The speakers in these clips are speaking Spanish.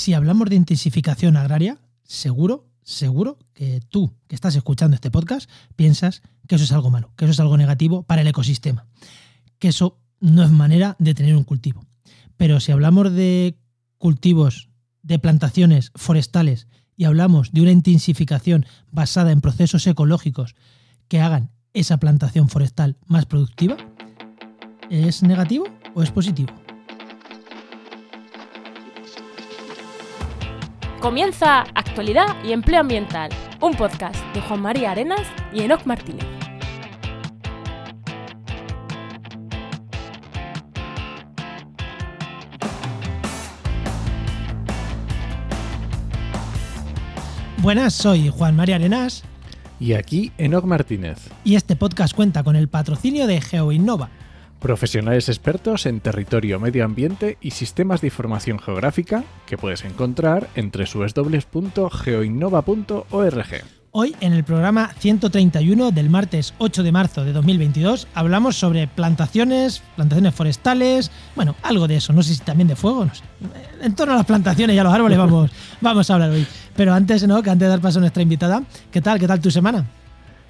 si hablamos de intensificación agraria, seguro, seguro que tú que estás escuchando este podcast piensas que eso es algo malo, que eso es algo negativo para el ecosistema, que eso no es manera de tener un cultivo. Pero si hablamos de cultivos, de plantaciones forestales y hablamos de una intensificación basada en procesos ecológicos que hagan esa plantación forestal más productiva, ¿es negativo o es positivo? Comienza Actualidad y Empleo Ambiental, un podcast de Juan María Arenas y Enoc Martínez. Buenas, soy Juan María Arenas. Y aquí Enoc Martínez. Y este podcast cuenta con el patrocinio de GeoInnova Profesionales expertos en territorio, medio ambiente y sistemas de información geográfica que puedes encontrar en www.geoinnova.org. Hoy, en el programa 131 del martes 8 de marzo de 2022, hablamos sobre plantaciones, plantaciones forestales, bueno, algo de eso, no sé si también de fuego, no sé. En torno a las plantaciones y a los árboles vamos, vamos a hablar hoy. Pero antes, ¿no? Que antes de dar paso a nuestra invitada, ¿qué tal? ¿Qué tal tu semana?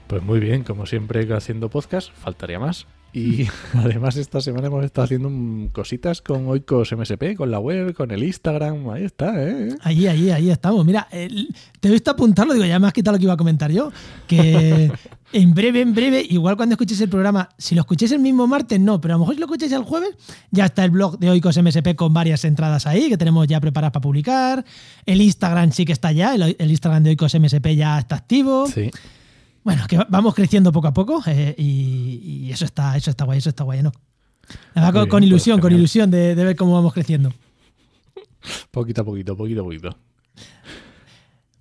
Pues muy bien, como siempre haciendo podcast, faltaría más. Y además esta semana hemos estado haciendo cositas con Oikos MSP, con la web, con el Instagram. Ahí está, ¿eh? Allí, allí, ahí estamos. Mira, te he visto apuntarlo, digo, ya me has quitado lo que iba a comentar yo. Que en breve, en breve, igual cuando escuches el programa, si lo escuchéis el mismo martes, no, pero a lo mejor si lo escuchéis el jueves, ya está el blog de Oikos MSP con varias entradas ahí que tenemos ya preparadas para publicar. El Instagram sí que está ya, el, el Instagram de Oikos MSP ya está activo. Sí. Bueno, que vamos creciendo poco a poco eh, y, eso está, eso está guay, eso está guay, ¿no? con, con, ilusión, con ilusión de, ver cómo vamos creciendo. Poquito a poquito, poquito a poquito.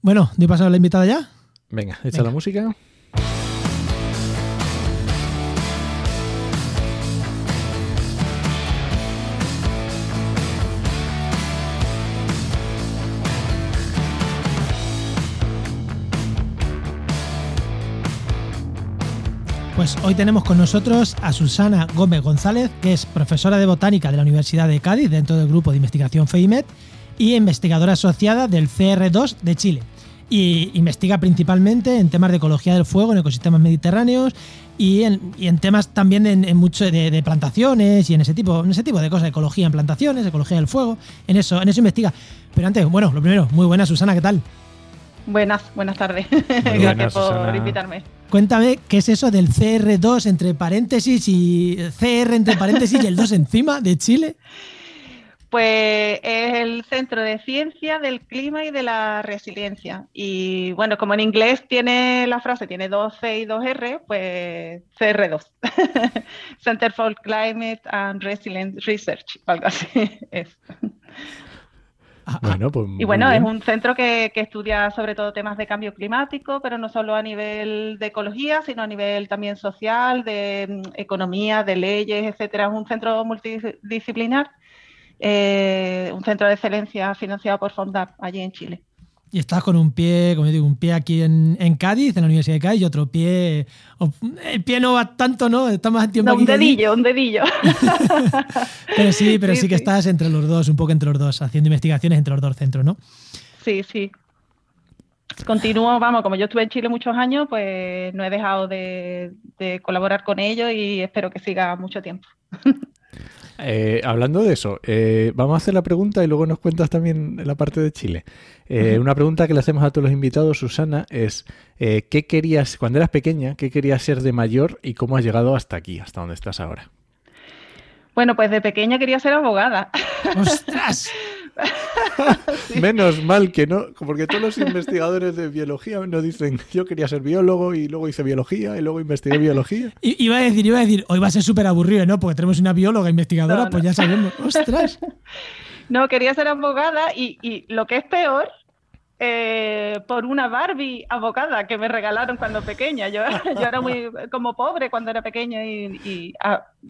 Bueno, ¿doy paso a la invitada ya? Venga, echa la música. Pues hoy tenemos con nosotros a Susana Gómez González, que es profesora de botánica de la Universidad de Cádiz dentro del grupo de investigación FEIMET y investigadora asociada del CR2 de Chile. Y investiga principalmente en temas de ecología del fuego en ecosistemas mediterráneos y en, temas también en, mucho de, plantaciones y en ese tipo, en ese tipo de cosas, ecología en plantaciones, ecología del fuego, en eso, en eso investiga. Pero antes, bueno, lo primero, muy buena Susana, ¿qué tal? Buenas, buenas tardes. Gracias por invitarme. Cuéntame, ¿qué es eso del CR2 entre paréntesis y CR entre paréntesis y el 2 encima de Chile? Pues es el Centro de Ciencia del Clima y de la Resiliencia. Y bueno, como en inglés tiene la frase, tiene dos C y dos R, pues CR2. Center for Climate and Resilience Research, algo así es. Ah. Pues y bueno, es un centro que, estudia sobre todo temas de cambio climático, pero no solo a nivel de ecología, sino a nivel también social, de mm, economía, de leyes, etcétera. Es un centro multidisciplinar, eh, un centro de excelencia financiado por FONDAP allí en Chile y estás con un pie, como digo, un pie aquí en, Cádiz, en la Universidad de Cádiz, y otro pie. El pie no va tanto, ¿no? Está más tiempo Un dedillo, un dedillo. pero sí, pero sí, que estás entre los dos, un poco entre los dos, haciendo investigaciones entre los dos centros, ¿no? Sí, sí. Continúo, vamos, como yo estuve en Chile muchos años, pues no he dejado de colaborar con ellos y espero que siga mucho tiempo. Eh, hablando de eso, eh, vamos a hacer la pregunta y luego nos cuentas también la parte de Chile. Eh, una pregunta que le hacemos a todos los invitados, Susana, es ¿qué querías, cuando eras pequeña, qué querías ser de mayor y cómo has llegado hasta aquí, hasta donde estás ahora? Bueno, pues de pequeña quería ser abogada. ¡Ostras! Menos mal que no, porque todos los investigadores de biología nos dicen, yo quería ser biólogo y luego hice biología y luego investigué biología. Y, iba a decir, iba a decir, hoy va a ser súper aburrido, ¿no? Porque tenemos una bióloga investigadora, pues ya sabemos. ¡Ostras! No, quería ser abogada y, lo que es peor eh, por una Barbie abocada que me regalaron cuando pequeña. Yo, yo era muy como pobre cuando era pequeña y,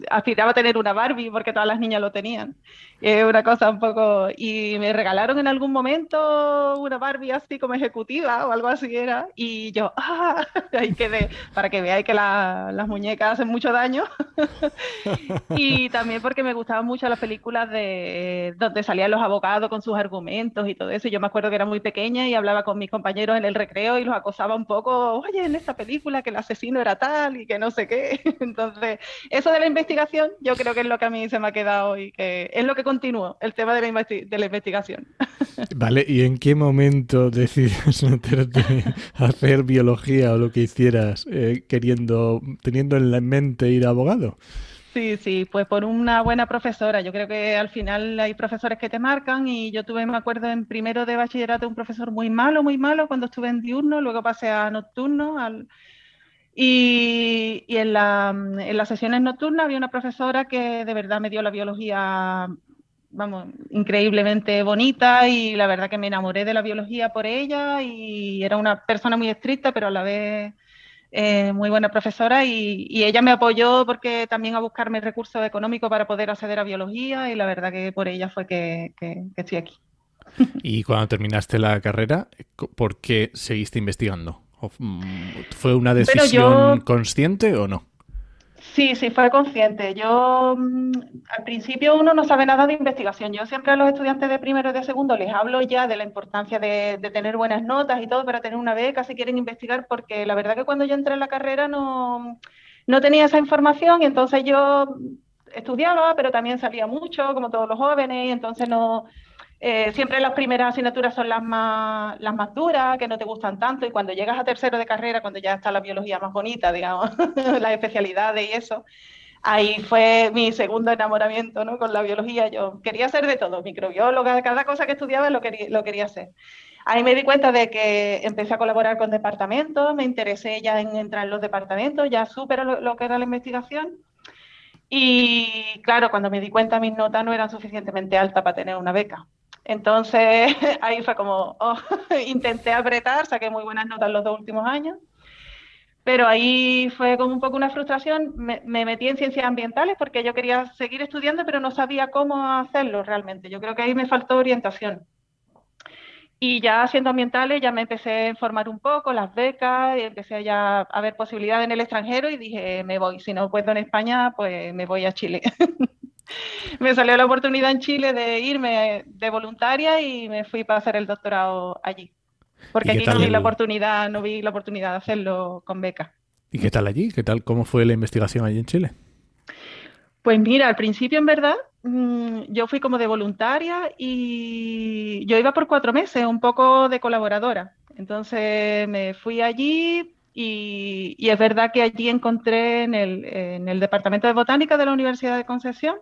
aspiraba a tener una Barbie porque todas las niñas lo tenían. Es una cosa un poco... Y me regalaron en algún momento una Barbie así como ejecutiva o algo así era. Y yo, ¡ah! Ahí quedé, para que veáis que las muñecas hacen mucho daño. y también porque me gustaban mucho las películas de donde salían los abogados con sus argumentos y todo eso. Yo me acuerdo que era muy pequeña y hablaba con mis compañeros en el recreo y los acosaba un poco, oye, en esta película que el asesino era tal y que no sé qué. Entonces, eso de la investigación yo creo que es lo que a mí se me ha quedado y que es lo que continúo, el tema de la, de la investigación. Vale, ¿y en qué momento decides meterte a hacer biología o lo que hicieras eh, queriendo, teniendo en la mente ir abogado? Sí, sí, pues por una buena profesora. Yo creo que al final hay profesores que te marcan y yo tuve, me acuerdo, en primero de bachillerato un profesor muy malo, muy malo cuando estuve en diurno, luego pasé a nocturno. Y, en, las sesiones nocturnas había una profesora que de verdad me dio la biología, vamos, increíblemente bonita y la verdad que me enamoré de la biología por ella y era una persona muy estricta, pero a la vez eh, muy buena profesora y, ella me apoyó porque también a buscarme recursos económicos para poder acceder a biología y la verdad que por ella fue que, estoy aquí. Y cuando terminaste la carrera, ¿por qué seguiste investigando? Mm, ¿Fue una decisión consciente o no? Sí, sí, fue consciente. Yo, mm, al principio uno no sabe nada de investigación. Yo siempre a los estudiantes de primero y de segundo les hablo ya de la importancia de, tener buenas notas y todo para tener una beca si quieren investigar, porque la verdad que cuando yo entré en la carrera no, no tenía esa información y entonces yo estudiaba, pero también salía mucho, como todos los jóvenes, y entonces no, eh, siempre las primeras asignaturas son las más, las más duras, que no te gustan tanto, y cuando llegas a tercero de carrera, cuando ya está la biología más bonita, digamos, las especialidades y eso, ahí fue mi segundo enamoramiento ¿no? con la biología. Yo quería ser de todo, microbióloga, cada cosa que estudiaba lo quería, lo quería hacer. Ahí me di cuenta de que empecé a colaborar con departamentos, me interesé ya en entrar en los departamentos, ya supe lo, lo que era la investigación. Y claro, cuando me di cuenta mis notas no eran suficientemente altas para tener una beca. Entonces ahí fue como, oh, intenté apretar, saqué muy buenas notas los dos últimos años, pero ahí fue como un poco una frustración. Me, metí en ciencias ambientales porque yo quería seguir estudiando, pero no sabía cómo hacerlo realmente. Yo creo que ahí me faltó orientación. Y ya siendo ambientales ya me empecé a informar un poco, las becas, y empecé ya a ver posibilidades en el extranjero y dije, me voy. Si no puedo en España, pues me voy a Chile. me salió la oportunidad en Chile de irme de voluntaria y me fui para hacer el doctorado allí. Porque aquí no vi la oportunidad, no vi la oportunidad de hacerlo con beca. ¿Y qué tal allí? ¿Qué tal? ¿Cómo fue la investigación allí en Chile? Pues mira, al principio en verdad mm, yo fui como de voluntaria y yo iba por cuatro meses, un poco de colaboradora. Entonces me fui allí y, es verdad que allí encontré en el, en el, Departamento de Botánica de la Universidad de Concepción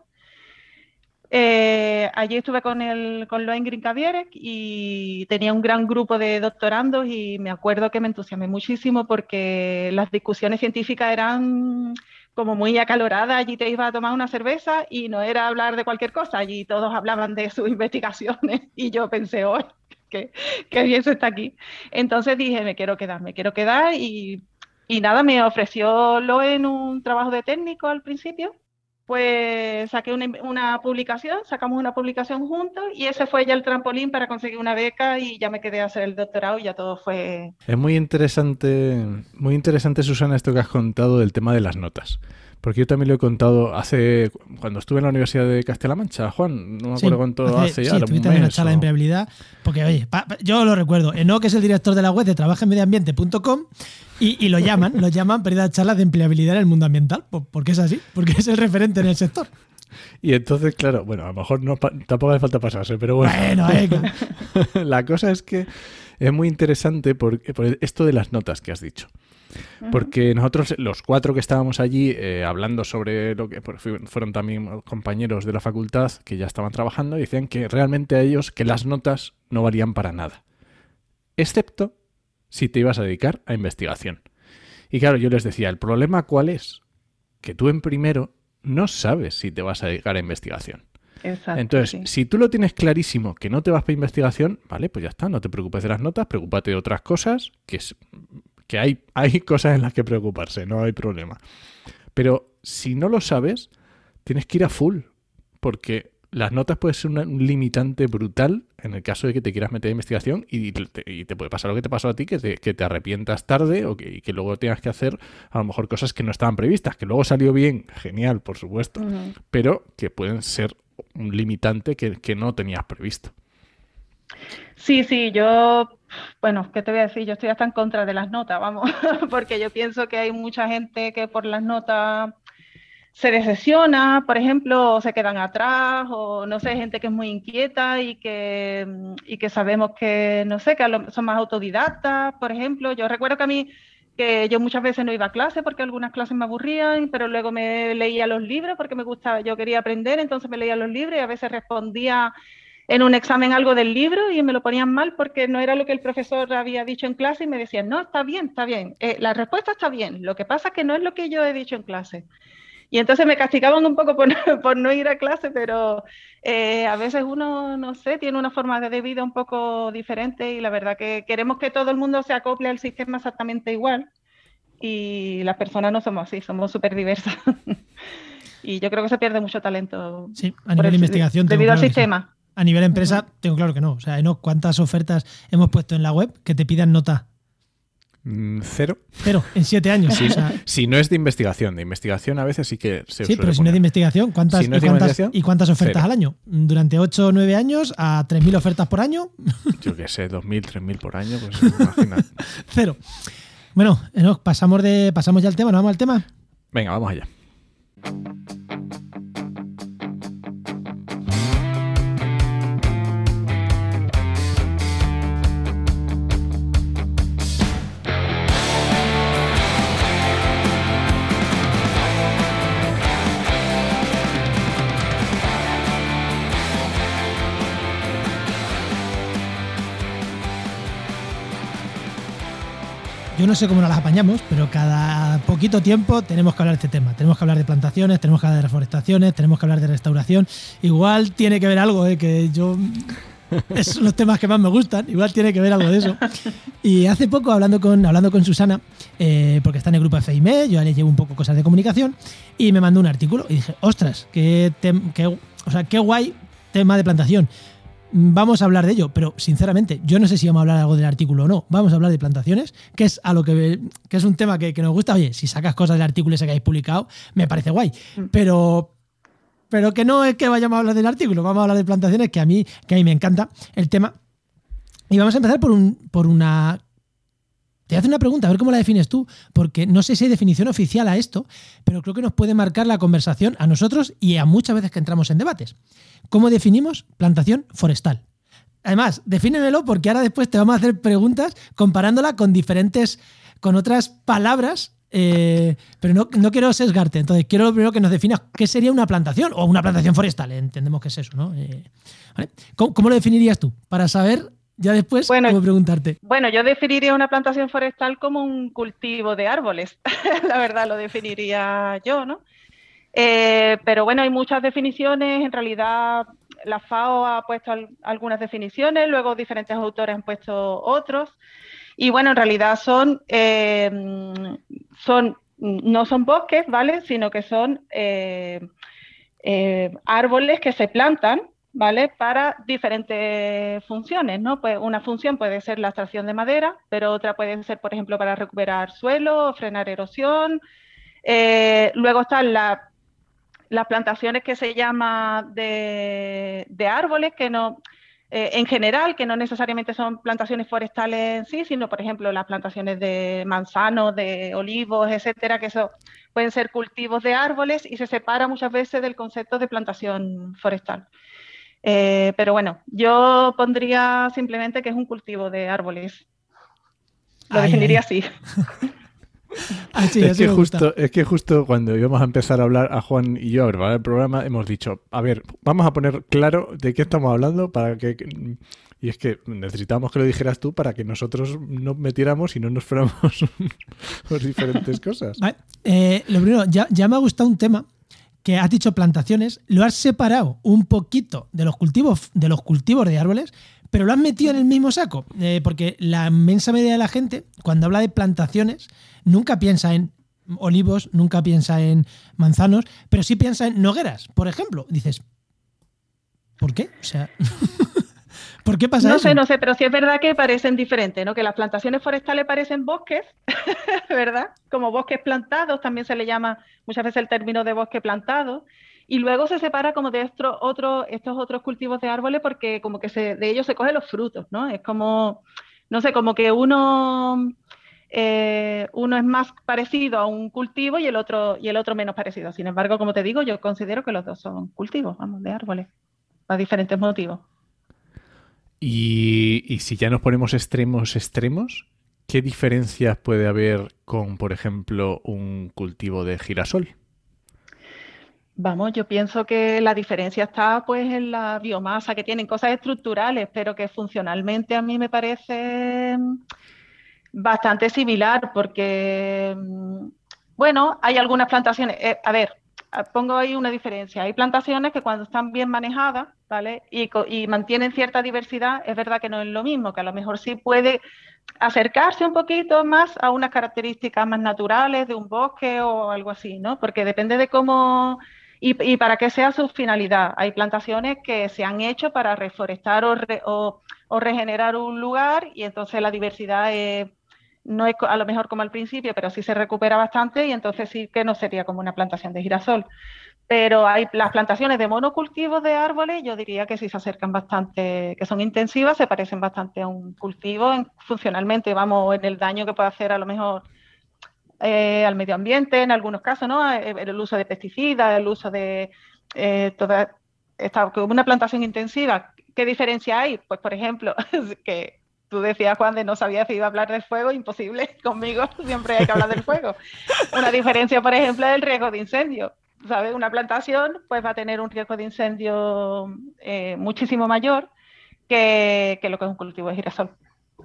eh, allí estuve con, el, con Lohengrin Kavierek y tenía un gran grupo de doctorandos y me acuerdo que me entusiasmé muchísimo porque las discusiones científicas eran como muy acaloradas. Allí te iba a tomar una cerveza y no era hablar de cualquier cosa, allí todos hablaban de sus investigaciones y yo pensé, hoy qué, qué bien se está aquí. Entonces dije, me quiero quedar, me quiero quedar y, y nada, me ofreció en un trabajo de técnico al principio pues saqué una, publicación, sacamos una publicación juntos y ese fue ya el trampolín para conseguir una beca y ya me quedé a hacer el doctorado y ya todo fue... Es muy interesante, muy interesante Susana esto que has contado del tema de las notas. Porque yo también lo he contado hace. Cuando estuve en la Universidad de Castilla-La Mancha, Juan, no me acuerdo cuánto hace, ya. Sí, tuviste una charla de empleabilidad. Porque, oye, yo lo recuerdo. Enoch es el director de la web de trabajenmedioambiente.com y, y lo llaman, lo llaman para ir a charlas de empleabilidad en el mundo ambiental. Porque es así, porque es el referente en el sector. Y entonces, claro, bueno, a lo mejor no, tampoco hace falta pasarse, pero bueno. Bueno, la cosa es que es muy interesante por esto de las notas que has dicho. Porque nosotros, los cuatro que estábamos allí eh, hablando sobre lo que fueron también compañeros de la facultad que ya estaban trabajando, decían que realmente a ellos que las notas no valían para nada. Excepto si te ibas a dedicar a investigación. Y claro, yo les decía, ¿el problema cuál es? Que tú en primero no sabes si te vas a dedicar a investigación. Exacto, Entonces, sí. si tú lo tienes clarísimo que no te vas para investigación, vale, pues ya está, no te preocupes de las notas, preocúpate de otras cosas, que, es, que hay, hay cosas en las que preocuparse, no hay problema. Pero si no lo sabes, tienes que ir a full, porque las notas pueden ser un limitante brutal en el caso de que te quieras meter en investigación y te, y te puede pasar lo que te pasó a ti, que te, que te arrepientas tarde o que, y que luego tengas que hacer a lo mejor cosas que no estaban previstas, que luego salió bien, genial, por supuesto, pero que pueden ser un limitante que, que no tenías previsto. Sí, sí, yo, bueno, ¿qué te voy a decir? Yo estoy hasta en contra de las notas, vamos, porque yo pienso que hay mucha gente que por las notas se decepciona, por ejemplo, o se quedan atrás, o no sé, gente que es muy inquieta y que, y que sabemos que, no sé, que son más autodidactas, por ejemplo. Yo recuerdo que a mí, que yo muchas veces no iba a clase porque algunas clases me aburrían, pero luego me leía los libros porque me gustaba, yo quería aprender, entonces me leía los libros y a veces respondía en un examen algo del libro y me lo ponían mal porque no era lo que el profesor había dicho en clase y me decían, no, está bien, está bien, eh, la respuesta está bien, lo que pasa es que no es lo que yo he dicho en clase. Y entonces me castigaban un poco por, por no ir a clase, pero eh, a veces uno, no sé, tiene una forma de vida un poco diferente y la verdad que queremos que todo el mundo se acople al sistema exactamente igual y las personas no somos así, somos súper diversas. y yo creo que se pierde mucho talento Sí, a por nivel el- de investigación. debido al claro sistema. A nivel empresa, tengo claro que no. O sea, ¿no? ¿cuántas ofertas hemos puesto en la web que te pidan nota? Mm, Cero. Cero, en siete años. Sí, O sea, Si no es de investigación, de investigación a veces sí que se sí, suele pero si no es de investigación, ¿cuántas, Si no y, cuántas investigación, y cuántas ofertas cero. al año? Durante 8 o 9 años, a 3.000 ofertas por año, Yo qué sé, 2.000, 3.000 por año, pues imagina. cero. Bueno, Enoch, pasamos, de, pasamos ya al tema, ¿no vamos al tema? Venga, vamos allá. Yo no sé cómo nos las apañamos, pero cada poquito tiempo tenemos que hablar de este tema. Tenemos que hablar de plantaciones, tenemos que hablar de reforestaciones, tenemos que hablar de restauración. Igual tiene que ver algo, ¿eh? que yo. Esos son los temas que más me gustan, igual tiene que ver algo de eso. Y hace poco, hablando con, hablando con Susana, eh, porque está en el grupo FIME, yo le llevo un poco cosas de comunicación, y me mandó un artículo y dije, ostras, qué, qué- o sea, qué guay tema de plantación. Vamos a hablar de ello, pero sinceramente, yo no sé si vamos a hablar algo del artículo o no. Vamos a hablar de plantaciones, que es a lo que, que es un tema que, que nos gusta. Oye, si sacas cosas del artículo ese que habéis publicado, me parece guay. Pero, pero que no es que vayamos a hablar del artículo, vamos a hablar de plantaciones, que a mí, que a mí me encanta el tema. Y vamos a empezar por, un, por una te hacer una pregunta, a ver cómo la defines tú, porque no sé si hay definición oficial a esto, pero creo que nos puede marcar la conversación a nosotros y a muchas veces que entramos en debates. ¿Cómo definimos plantación forestal? Además, defínemelo porque ahora después te vamos a hacer preguntas comparándola con diferentes, con otras palabras, eh, pero no, no quiero sesgarte. Entonces, quiero lo primero que nos definas qué sería una plantación o una plantación forestal. Entendemos que es eso, ¿no? Eh, ¿vale? ¿Cómo, cómo lo definirías tú? Para saber ya después Bueno, cómo preguntarte. Bueno, yo definiría una plantación forestal como un cultivo de árboles, la verdad lo definiría yo, ¿no? Eh, pero bueno, hay muchas definiciones, en realidad la FAO ha puesto al- algunas definiciones, luego diferentes autores han puesto otros, y bueno, en realidad son, eh, son no son bosques, ¿vale? Sino que son eh, árboles que se plantan ¿vale? Para diferentes funciones, ¿no? Pues una función puede ser la extracción de madera, pero otra puede ser, por ejemplo, para recuperar suelo, frenar erosión. Eh, luego están la, las plantaciones que se llama de, de árboles, que no, eh, en general, que no necesariamente son plantaciones forestales en sí, sino, por ejemplo, las plantaciones de manzanos, de olivos, etcétera, que eso pueden ser cultivos de árboles y se separa muchas veces del concepto de plantación forestal. Eh, pero bueno, yo pondría simplemente que es un cultivo de árboles. Lo Ay, definiría ay. así. Ah, sí, es, que justo, es que justo cuando íbamos a empezar a hablar a Juan y yo a preparar el programa, hemos dicho, a ver, vamos a poner claro de qué estamos hablando para que... Y es que necesitamos que lo dijeras tú para que nosotros nos metiéramos y no nos fuéramos por diferentes cosas. Vale, eh, lo primero, ya, ya me ha gustado un tema que has dicho plantaciones, lo has separado un poquito de los cultivos, de los cultivos de árboles, pero lo has metido en el mismo saco. Eh, porque la inmensa mayoría de la gente, cuando habla de plantaciones, nunca piensa en olivos, nunca piensa en manzanos, pero sí piensa en nogueras, por ejemplo. Dices, ¿por qué? O sea. ¿Por qué pasa no eso? sé, no sé, pero sí es verdad que parecen diferentes, ¿no? Que las plantaciones forestales parecen bosques, ¿verdad? Como bosques plantados, también se le llama muchas veces el término de bosque plantado. Y luego se separa como de estos otros cultivos de árboles porque como que se, de ellos se cogen los frutos, ¿no? Es como, no sé, como que uno, eh, uno es más parecido a un cultivo y el, otro, y el otro menos parecido. Sin embargo, como te digo, yo considero que los dos son cultivos, vamos, de árboles, para diferentes motivos. Y, si ya nos ponemos extremos, extremos, ¿qué diferencias puede haber con, por ejemplo, un cultivo de girasol? Vamos, yo pienso que la diferencia está pues en la biomasa, que tienen cosas estructurales, pero que funcionalmente a mí me parece bastante similar, porque, bueno, hay algunas plantaciones, eh, a ver, pongo ahí una diferencia, hay plantaciones que cuando están bien manejadas, ¿vale? Y, mantienen cierta diversidad, es verdad que no es lo mismo, que a lo mejor sí puede acercarse un poquito más a unas características más naturales de un bosque o algo así, ¿no? Porque depende de cómo y, para qué sea su finalidad. Hay plantaciones que se han hecho para reforestar o, o, regenerar un lugar y entonces la diversidad no es a lo mejor como al principio, pero sí se recupera bastante y entonces sí que no sería como una plantación de girasol. Pero hay las plantaciones de monocultivos de árboles, yo diría que sí se acercan bastante, que son intensivas, se parecen bastante a un cultivo, funcionalmente, vamos, en el daño que puede hacer a lo mejor eh, al medio ambiente, en algunos casos, ¿no? Eh, el uso de pesticidas, el uso de eh, toda esta, una plantación intensiva. ¿Qué diferencia hay? Pues, por ejemplo, que tú decías, Juan, de no sabía si iba a hablar del fuego, imposible, conmigo siempre hay que hablar del fuego. Una diferencia, por ejemplo, es el riesgo de incendio. ¿sabes? Una plantación pues va a tener un riesgo de incendio eh, muchísimo mayor que, lo que es un cultivo de girasol.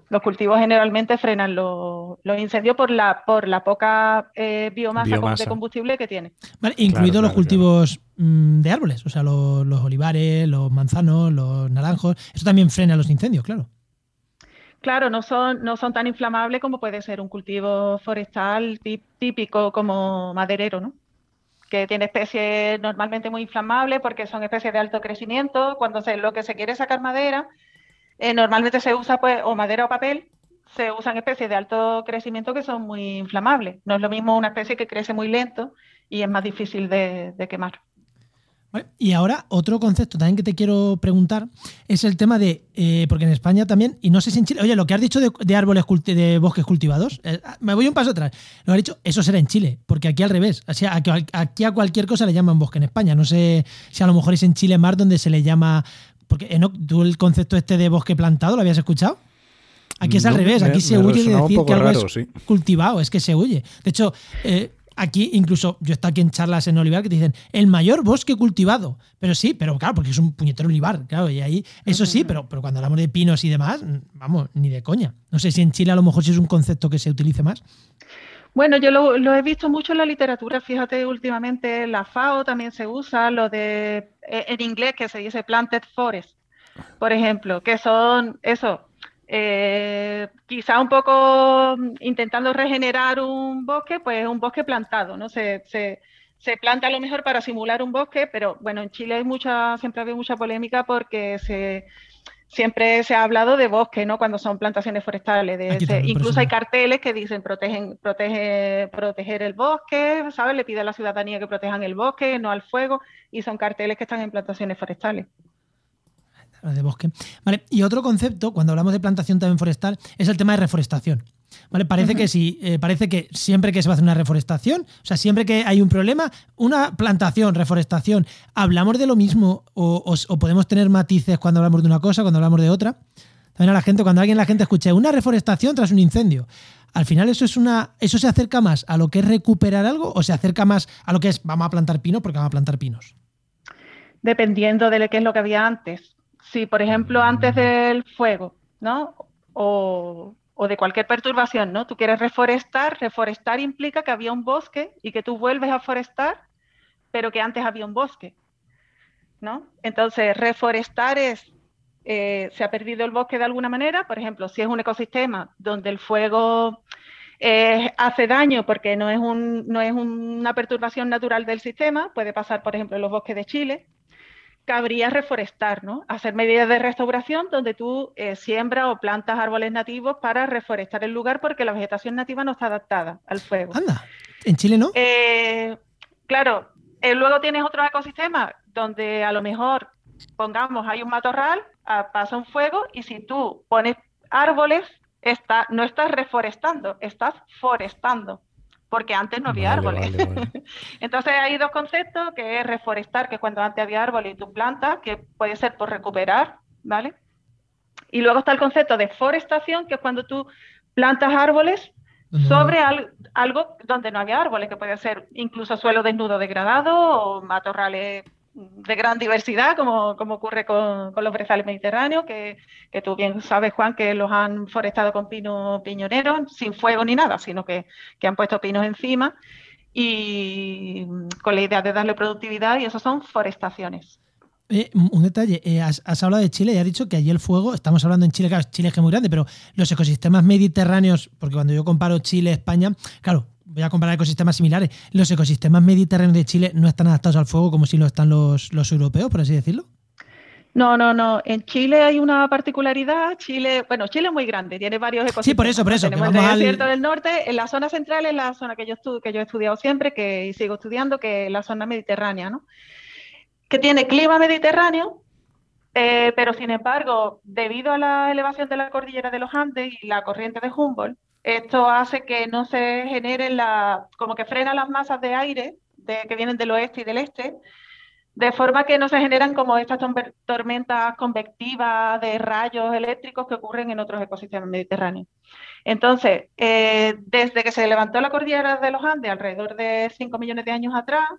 Los cultivos generalmente frenan los, incendios por la, por la poca eh, biomasa, de combustible que tiene. Vale, incluidos los cultivos mm, de árboles, o sea, los, olivares, los manzanos, los naranjos. Eso también frena los incendios, claro. Claro, no son, no son tan inflamables como puede ser un cultivo forestal típico como maderero, ¿no? que tiene especies normalmente muy inflamables porque son especies de alto crecimiento. Cuando se, lo que se quiere sacar madera, eh, normalmente se usa pues o madera o papel, se usan especies de alto crecimiento que son muy inflamables. No es lo mismo una especie que crece muy lento y es más difícil de quemar. Y ahora otro concepto también que te quiero preguntar es el tema de, eh, porque en España también, y no sé si en Chile, oye, lo que has dicho de, árboles, de bosques cultivados, eh, me voy un paso atrás, lo has dicho, eso será en Chile, porque aquí al revés, o sea, aquí, a cualquier cosa le llaman bosque en España, no sé si a lo mejor es en Chile más donde se le llama, porque eh, tú el concepto este de bosque plantado, ¿lo habías escuchado? Aquí es al revés, aquí se huye de decir que algo es cultivado, es que se huye. De hecho, aquí incluso yo estoy aquí en charlas en Olivar que te dicen el mayor bosque cultivado. Pero sí, pero claro, porque es un puñetero olivar, claro, y ahí, eso sí, pero, pero cuando hablamos de pinos y demás, vamos, ni de coña. No sé si en Chile a lo mejor sí es un concepto que se utilice más. Bueno, yo lo, he visto mucho en la literatura, fíjate, últimamente la FAO también se usa, lo de, eh, en inglés que se dice planted forest, por ejemplo, que son eso, eh, quizá un poco mm, intentando regenerar un bosque, pues un bosque plantado, ¿no? Se, se, se, planta a lo mejor para simular un bosque, pero bueno, en Chile hay mucha, siempre ha habido mucha polémica porque se, siempre se ha hablado de bosque, ¿no? Cuando son plantaciones forestales. De incluso hay carteles que dicen protegen, protege, proteger el bosque, ¿sabes? Le pide a la ciudadanía que protejan el bosque, no al fuego, y son carteles que están en plantaciones forestales de bosque. Vale, y otro concepto, cuando hablamos de plantación también forestal, es el tema de reforestación. ¿Vale? Parece que sí, eh, parece que siempre que se va a hacer una reforestación, o sea, siempre que hay un problema, una plantación, reforestación, ¿hablamos de lo mismo o, podemos tener matices cuando hablamos de una cosa, cuando hablamos de otra? También a la gente, cuando alguien la gente escuche una reforestación tras un incendio, al final eso es una. ¿Eso se acerca más a lo que es recuperar algo o se acerca más a lo que es vamos a plantar pinos porque vamos a plantar pinos? Dependiendo de qué es lo que había antes. Si, por ejemplo, antes del fuego, ¿no? O, de cualquier perturbación, ¿no? Tú quieres reforestar, reforestar implica que había un bosque y que tú vuelves a forestar, pero que antes había un bosque. ¿no? Entonces, reforestar es, eh, se ha perdido el bosque de alguna manera, por ejemplo, si es un ecosistema donde el fuego eh, hace daño porque no es, un, no es una perturbación natural del sistema, puede pasar, por ejemplo, en los bosques de Chile, cabría reforestar, ¿no? Hacer medidas de restauración donde tú eh, siembras o plantas árboles nativos para reforestar el lugar porque la vegetación nativa no está adaptada al fuego. Anda, ¿en Chile no? claro, luego tienes otros ecosistemas donde a lo mejor, pongamos, hay un matorral, ah, pasa un fuego y si tú pones árboles, está, no estás reforestando, estás forestando, porque antes no había árboles. Entonces hay dos conceptos, que es reforestar, que es cuando antes había árboles y tú plantas, que puede ser por recuperar, ¿vale? Y luego está el concepto de forestación, que es cuando tú plantas árboles sobre algo donde no había árboles, que puede ser incluso suelo desnudo degradado o matorrales de gran diversidad, como, como ocurre con, con, los brezales mediterráneos, que, que, tú bien sabes, Juan, que los han forestado con pinos piñoneros, sin fuego ni nada, sino que, que, han puesto pinos encima y con la idea de darle productividad, y eso son forestaciones. Eh, un detalle, eh, has, hablado de Chile y has dicho que allí el fuego, estamos hablando en Chile, claro, Chile es que es muy grande, pero los ecosistemas mediterráneos, porque cuando yo comparo Chile, España, claro, voy a comparar ecosistemas similares. Los ecosistemas mediterráneos de Chile no están adaptados al fuego como si lo están los, europeos, por así decirlo. No, no, no. En Chile hay una particularidad. Chile, bueno, Chile es muy grande, tiene varios ecosistemas. Sí, por eso, por eso. Tenemos el desierto del norte. En la zona central es la zona que yo, que yo he estudiado siempre, que y sigo estudiando, que es la zona mediterránea, ¿no? Que tiene clima mediterráneo, eh, pero sin embargo, debido a la elevación de la cordillera de los Andes y la corriente de Humboldt, esto hace que no se generen la, como que frena las masas de aire que vienen del oeste y del este, de forma que no se generan como estas tormentas convectivas de rayos eléctricos que ocurren en otros ecosistemas mediterráneos. Entonces, eh, desde que se levantó la cordillera de los Andes, alrededor de 5 millones de años atrás,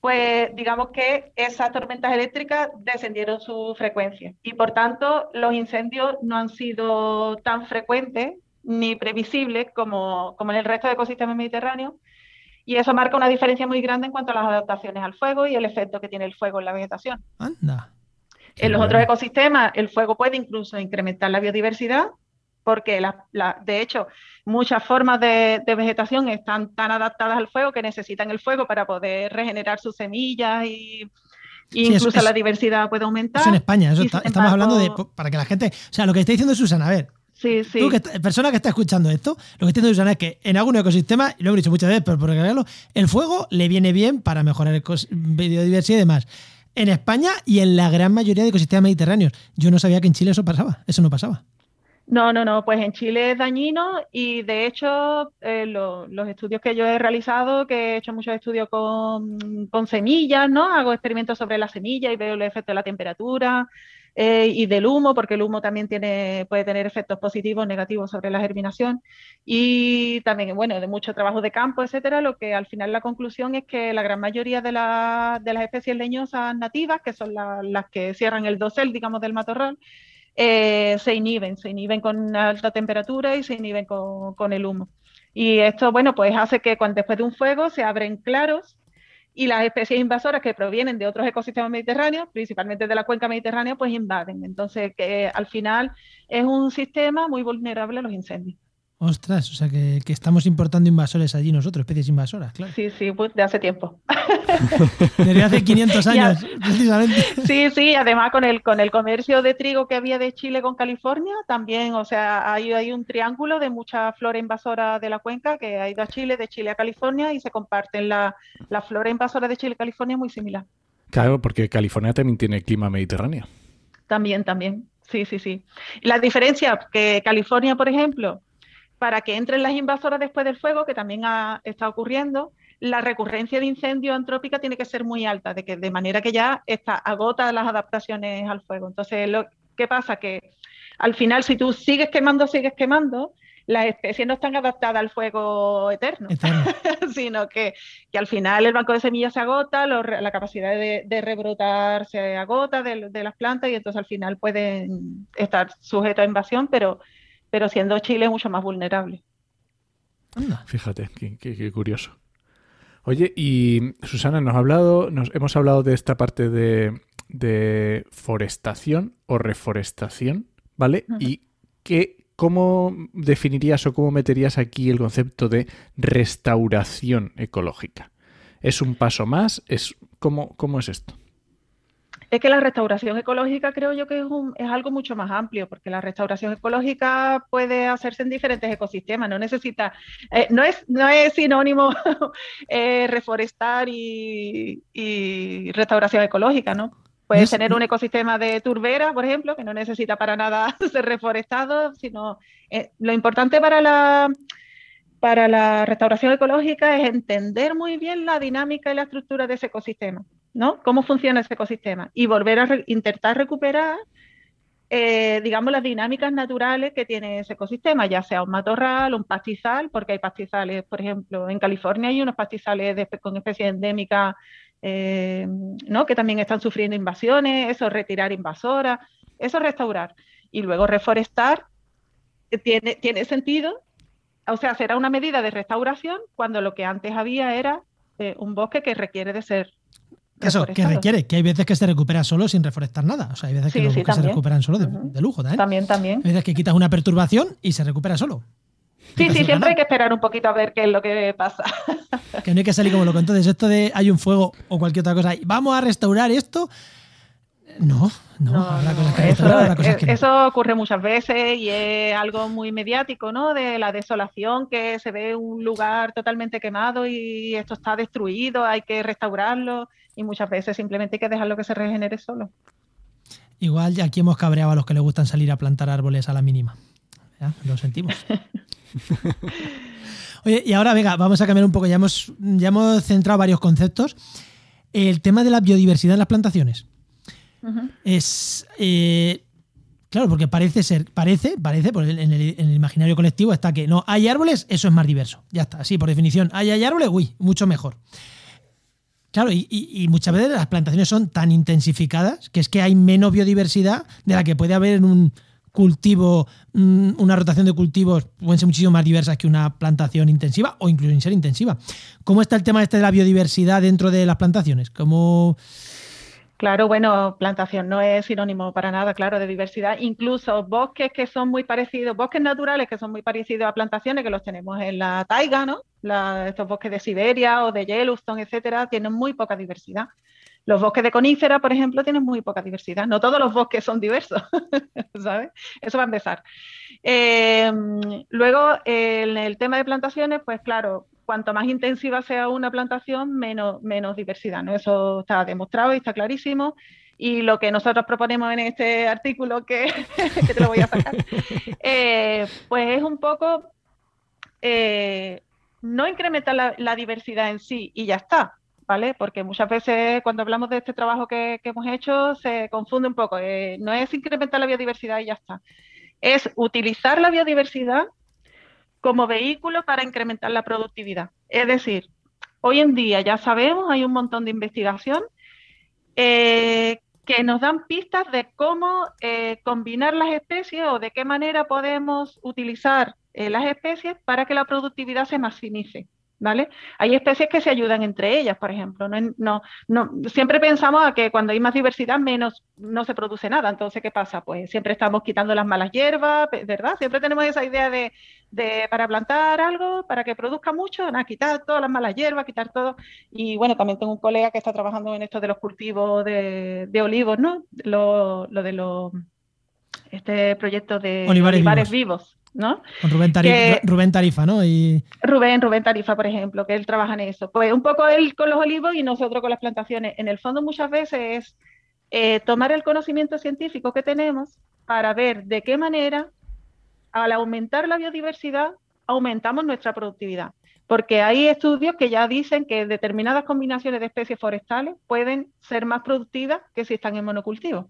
pues digamos que esas tormentas eléctricas descendieron su frecuencia y por tanto los incendios no han sido tan frecuentes ni previsible como, como en el resto de ecosistemas mediterráneos. Y eso marca una diferencia muy grande en cuanto a las adaptaciones al fuego y el efecto que tiene el fuego en la vegetación. Anda. En los otros ecosistemas, el fuego puede incluso incrementar la biodiversidad, porque la, de hecho muchas formas de, vegetación están tan adaptadas al fuego que necesitan el fuego para poder regenerar sus semillas y, incluso la diversidad puede aumentar. Eso en España, eso estamos hablando de, para que la gente, o sea, lo que está diciendo Susana, a ver, Sí, sí. Tú, que, persona que está escuchando esto, lo que estoy diciendo es que en algún ecosistema, y lo he dicho muchas veces, pero por aclararlo, el fuego le viene bien para mejorar el biodiversidad y demás. En España y en la gran mayoría de ecosistemas mediterráneos. Yo no sabía que en Chile eso pasaba. Eso no pasaba. No, no, no, pues en Chile es dañino y de hecho eh, los estudios que yo he realizado, que he hecho muchos estudios con, con semillas, ¿no? Hago experimentos sobre la semilla y veo el efecto de la temperatura, eh, y del humo, porque el humo también tiene, puede tener efectos positivos negativos sobre la germinación, y también, bueno, de mucho trabajo de campo, etcétera, lo que al final la conclusión es que la gran mayoría de, las especies leñosas nativas, que son las que cierran el dosel, digamos, del matorral, eh, se inhiben, se inhiben con alta temperatura y se inhiben con, con el humo. Y esto, bueno, pues hace que cuando, después de un fuego se abren claros y las especies invasoras que provienen de otros ecosistemas mediterráneos, principalmente de la cuenca mediterránea, pues invaden. Entonces, que al final es un sistema muy vulnerable a los incendios. Ostras, o sea que, estamos importando invasores allí nosotros, especies invasoras, claro. Sí, sí, pues de hace tiempo. Desde hace 500 años, precisamente. Sí, sí, además con el, con el comercio de trigo que había de Chile con California, también, o sea, hay, hay un triángulo de mucha flora invasora de la cuenca que ha ido a Chile, de Chile a California y se comparten la, la flora invasora de Chile y California muy similar. Claro, porque California también tiene clima mediterráneo. También, también. Sí, sí, sí. La diferencia que California, por ejemplo, para que entren las invasoras después del fuego, que también ha, está ocurriendo, la recurrencia de incendio antrópica tiene que ser muy alta, de, que, de manera que ya está, agota las adaptaciones al fuego. Entonces, lo, ¿qué pasa? Que al final, si tú sigues quemando, sigues quemando, las especies no están adaptadas al fuego eterno, sino que, que, al final el banco de semillas se agota, la capacidad de, rebrotar se agota de, de, las plantas y entonces al final pueden estar sujetos a invasión, pero pero siendo Chile mucho más vulnerable. Fíjate, qué, curioso. Oye, y Susana, nos ha hablado, nos hemos hablado de esta parte de, de forestación o reforestación, ¿vale? ¿Y qué, cómo definirías o cómo meterías aquí el concepto de restauración ecológica? ¿Es un paso más? ¿Es, cómo, ¿Cómo es esto? Es que la restauración ecológica creo yo que es, es, algo mucho más amplio, porque la restauración ecológica puede hacerse en diferentes ecosistemas, no necesita, eh, no, es, no es sinónimo eh, reforestar y, y, restauración ecológica, ¿no? Puedes tener un ecosistema de turbera, por ejemplo, que no necesita para nada ser reforestado, sino eh, lo importante para la para la restauración ecológica es entender muy bien la dinámica y la estructura de ese ecosistema. ¿No? Cómo funciona ese ecosistema y volver a intentar recuperar, eh, digamos, las dinámicas naturales que tiene ese ecosistema, ya sea un matorral, un pastizal, porque hay pastizales, por ejemplo, en California hay unos pastizales con especies endémicas, eh, ¿no? Que también están sufriendo invasiones, eso retirar invasoras, eso restaurar. Y luego reforestar eh, tiene, tiene sentido, o sea, será una medida de restauración cuando lo que antes había era un bosque que requiere de ser eso, que requiere, que hay veces que se recupera solo sin reforestar nada. O sea, hay veces que los bosques se recuperan solo de, lujo también. También, también. Hay veces que quitas una perturbación y se recupera solo. Sí, sí, siempre hay que esperar un poquito a ver qué es lo que pasa. Que no hay que salir como loco. Entonces, esto de hay un fuego o cualquier otra cosa, vamos a restaurar esto. No, no, no, eso, eso ocurre muchas veces y es algo muy mediático, ¿no? De la desolación, que se ve un lugar totalmente quemado y esto está destruido, hay que restaurarlo y muchas veces simplemente hay que dejarlo que se regenere solo. Igual ya aquí hemos cabreado a los que les gustan salir a plantar árboles a la mínima. ¿Ya? Lo sentimos. Oye, y ahora, venga, vamos a cambiar un poco. Ya hemos, ya hemos centrado varios conceptos. El tema de la biodiversidad en las plantaciones. Es. Eh, claro, porque parece ser, parece, parece, en el, en el, imaginario colectivo está que no, hay árboles, eso es más diverso. Ya está, sí, por definición. Hay, hay árboles, uy, mucho mejor. Claro, y, muchas veces las plantaciones son tan intensificadas que es que hay menos biodiversidad de la que puede haber en un cultivo, mm, una rotación de cultivos, pueden ser muchísimo más diversas que una plantación intensiva o incluso sin ser intensiva. ¿Cómo está el tema este de la biodiversidad dentro de las plantaciones? ¿Cómo, Claro, bueno, plantación no es sinónimo para nada, claro, de diversidad. Incluso bosques que son muy parecidos, bosques naturales que son muy parecidos a plantaciones, que los tenemos en la taiga, ¿no? estos bosques de Siberia o de Yellowstone, etcétera, tienen muy poca diversidad. Los bosques de conífera, por ejemplo, tienen muy poca diversidad. No todos los bosques son diversos, ¿sabes? Eso va a empezar. Eh, luego, en el tema de plantaciones, pues claro, cuanto más intensiva sea una plantación, menos, menos diversidad. ¿no? Eso está demostrado y está clarísimo. Y lo que nosotros proponemos en este artículo, que, te lo voy a sacar, eh, pues es un poco eh, no incrementar la, diversidad en sí y ya está, ¿vale? Porque muchas veces cuando hablamos de este trabajo que, hemos hecho se confunde un poco. Eh, no es incrementar la biodiversidad y ya está. Es utilizar la biodiversidad como vehículo para incrementar la productividad. Es decir, hoy en día ya sabemos, hay un montón de investigación eh, que nos dan pistas de cómo eh, combinar las especies o de qué manera podemos utilizar las especies para que la productividad se maximice. ¿Vale? Hay especies que se ayudan entre ellas, por ejemplo. No, no, siempre pensamos que cuando hay más diversidad menos no se produce nada. Entonces, ¿qué pasa? Pues siempre estamos quitando las malas hierbas, ¿verdad? Siempre tenemos esa idea de, para plantar algo, para que produzca mucho, nada, quitar todas las malas hierbas, quitar todo. Y bueno, también tengo un colega que está trabajando en esto de los cultivos de, olivos, ¿no? Lo, de los este proyecto de olivares, vivos ¿no? Con Rubén, Tarifa, ¿no? Y... Rubén, Rubén Tarifa, por ejemplo, que él trabaja en eso. Pues un poco él con los olivos y nosotros con las plantaciones. En el fondo muchas veces es eh, tomar el conocimiento científico que tenemos para ver de qué manera, al aumentar la biodiversidad, aumentamos nuestra productividad. Porque hay estudios que ya dicen que determinadas combinaciones de especies forestales pueden ser más productivas que si están en monocultivo.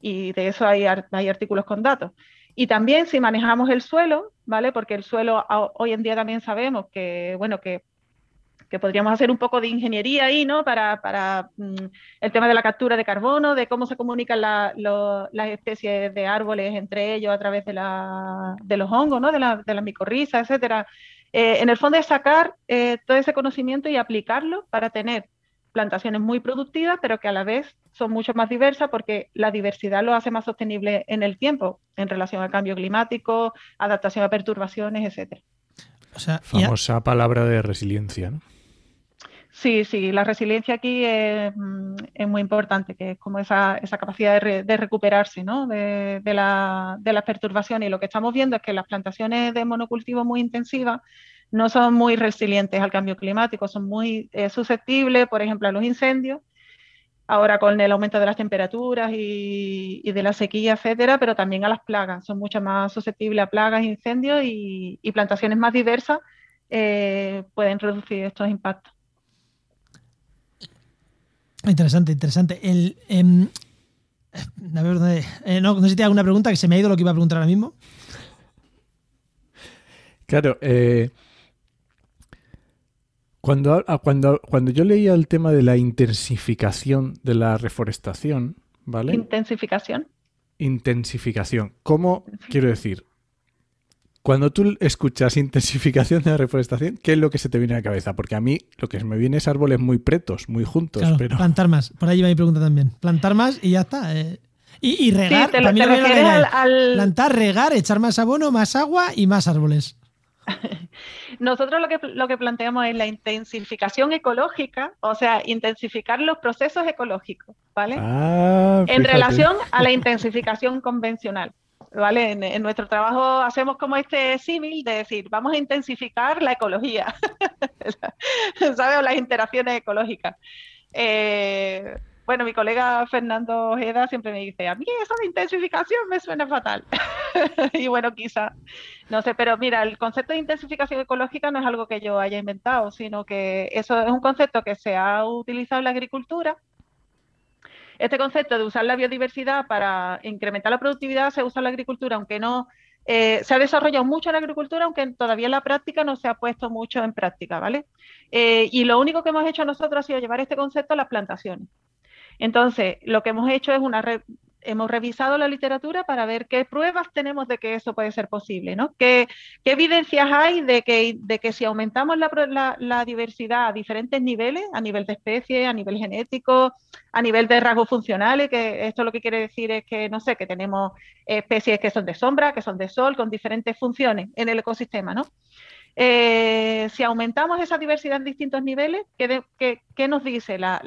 Y de eso hay, hay artículos con datos. Y también si manejamos el suelo, ¿vale? Porque el suelo hoy en día también sabemos que, bueno, que, podríamos hacer un poco de ingeniería ahí, ¿no? Para, para mm, el tema de la captura de carbono, de cómo se comunican las especies de árboles entre ellos a través de, la, de los hongos, ¿no? De, la, de las micorrizas, etcétera. Eh, en el fondo es sacar eh, todo ese conocimiento y aplicarlo para tener plantaciones muy productivas, pero que a la vez son mucho más diversas porque la diversidad lo hace más sostenible en el tiempo, en relación al cambio climático, adaptación a perturbaciones, etcétera. O sea, Famosa palabra de resiliencia, ¿no? Sí, sí, la resiliencia aquí es, mm, muy importante, que es como esa, capacidad de, recuperarse ¿no? de, las perturbaciones. Y lo que estamos viendo es que las plantaciones de monocultivo muy intensivas no son muy resilientes al cambio climático, son muy eh, susceptibles, por ejemplo, a los incendios, ahora con el aumento de las temperaturas y, de la sequía, etcétera, pero también a las plagas, son mucho más susceptibles a plagas, incendios y, plantaciones más diversas eh, pueden reducir estos impactos. Interesante, interesante. El, em, a ver, eh, no, sé si te hago una pregunta que se me ha ido lo que iba a preguntar ahora mismo. Claro, eh, cuando, ah, cuando, cuando yo leía el tema de la intensificación de la reforestación, ¿vale? Intensificación. Intensificación. ¿Cómo quiero decir? Cuando tú escuchas intensificación de la reforestación, ¿qué es lo que se te viene a la cabeza? Porque a mí lo que me viene es árboles muy pretos, muy juntos. pero... Plantar más. Por ahí va mi pregunta también. Plantar más y ya está. Eh. Y, regar. Plantar, regar, echar más abono, más agua y más árboles. Nosotros lo que, lo que planteamos es la intensificación ecológica, o sea, intensificar los procesos ecológicos, ¿vale? Ah, en relación a la intensificación convencional. ¿vale? En, nuestro trabajo hacemos como este símil de decir, vamos a intensificar la ecología, ¿sabes? O las interacciones ecológicas. Eh, bueno, mi colega Fernando Ojeda siempre me dice, a mí eso de intensificación me suena fatal. y bueno, quizá, no sé, pero mira, el concepto de intensificación ecológica no es algo que yo haya inventado, sino que eso es un concepto que se ha utilizado en la agricultura este concepto de usar la biodiversidad para incrementar la productividad se usa en la agricultura, aunque no eh, se ha desarrollado mucho en la agricultura, aunque todavía en la práctica no se ha puesto mucho en práctica, ¿vale? Eh, y lo único que hemos hecho nosotros ha sido llevar este concepto a las plantaciones. Entonces, lo que hemos hecho es una, hemos revisado la literatura para ver qué pruebas tenemos de que eso puede ser posible, ¿no? ¿Qué, evidencias hay de que, de que si aumentamos la, diversidad a diferentes niveles, a nivel de especie, a nivel genético, a nivel de rasgos funcionales, que esto lo que quiere decir es que, no sé, que tenemos especies que son de sombra, que son de sol, con diferentes funciones en el ecosistema, ¿no? Eh, si aumentamos esa diversidad en distintos niveles, ¿qué, nos dice la,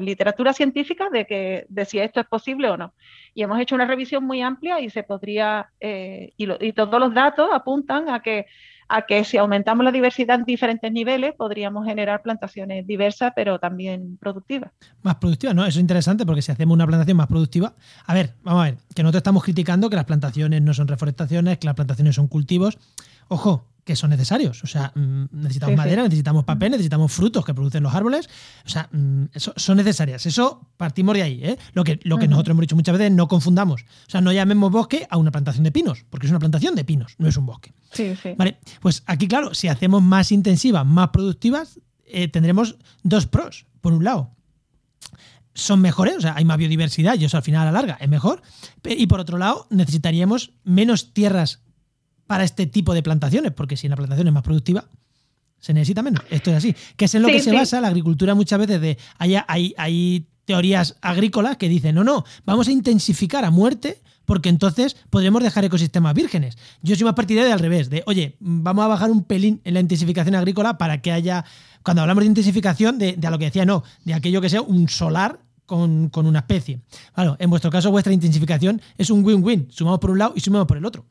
literatura científica de, que, de si esto es posible o no? Y hemos hecho una revisión muy amplia y se podría, eh, y, todos los datos apuntan a que, a que si aumentamos la diversidad en diferentes niveles, podríamos generar plantaciones diversas, pero también productivas. Más productivas, ¿no? Eso es interesante porque si hacemos una plantación más productiva, a ver, vamos a ver, que nosotros estamos criticando que las plantaciones no son reforestaciones, que las plantaciones son cultivos. Ojo, que son necesarios. O sea, mm, necesitamos madera, necesitamos papel, necesitamos frutos que producen los árboles. O sea, mm, eso, son necesarias. Eso partimos de ahí. ¿eh? Lo que, lo que nosotros hemos dicho muchas veces, no confundamos. O sea, no llamemos bosque a una plantación de pinos, porque es una plantación de pinos, no es un bosque. Sí, sí. Vale, pues aquí, claro, si hacemos más intensivas, más productivas, eh, tendremos dos pros. Por un lado, son mejores, o sea, hay más biodiversidad y eso al final a la larga es mejor. Y por otro lado, necesitaríamos menos tierras para este tipo de plantaciones, porque si una plantación es más productiva, se necesita menos. Esto es así. Que es en lo que se basa la agricultura muchas veces de hay, hay, hay teorías agrícolas que dicen, no, no, vamos a intensificar a muerte porque entonces podremos dejar ecosistemas vírgenes. Yo soy más partidario de al revés, de, oye, vamos a bajar un pelín en la intensificación agrícola para que haya, cuando hablamos de intensificación, de, a lo que decía, no, de aquello que sea un solar con, con una especie. Claro, en vuestro caso, vuestra intensificación es un win-win, sumamos por un lado y sumamos por el otro.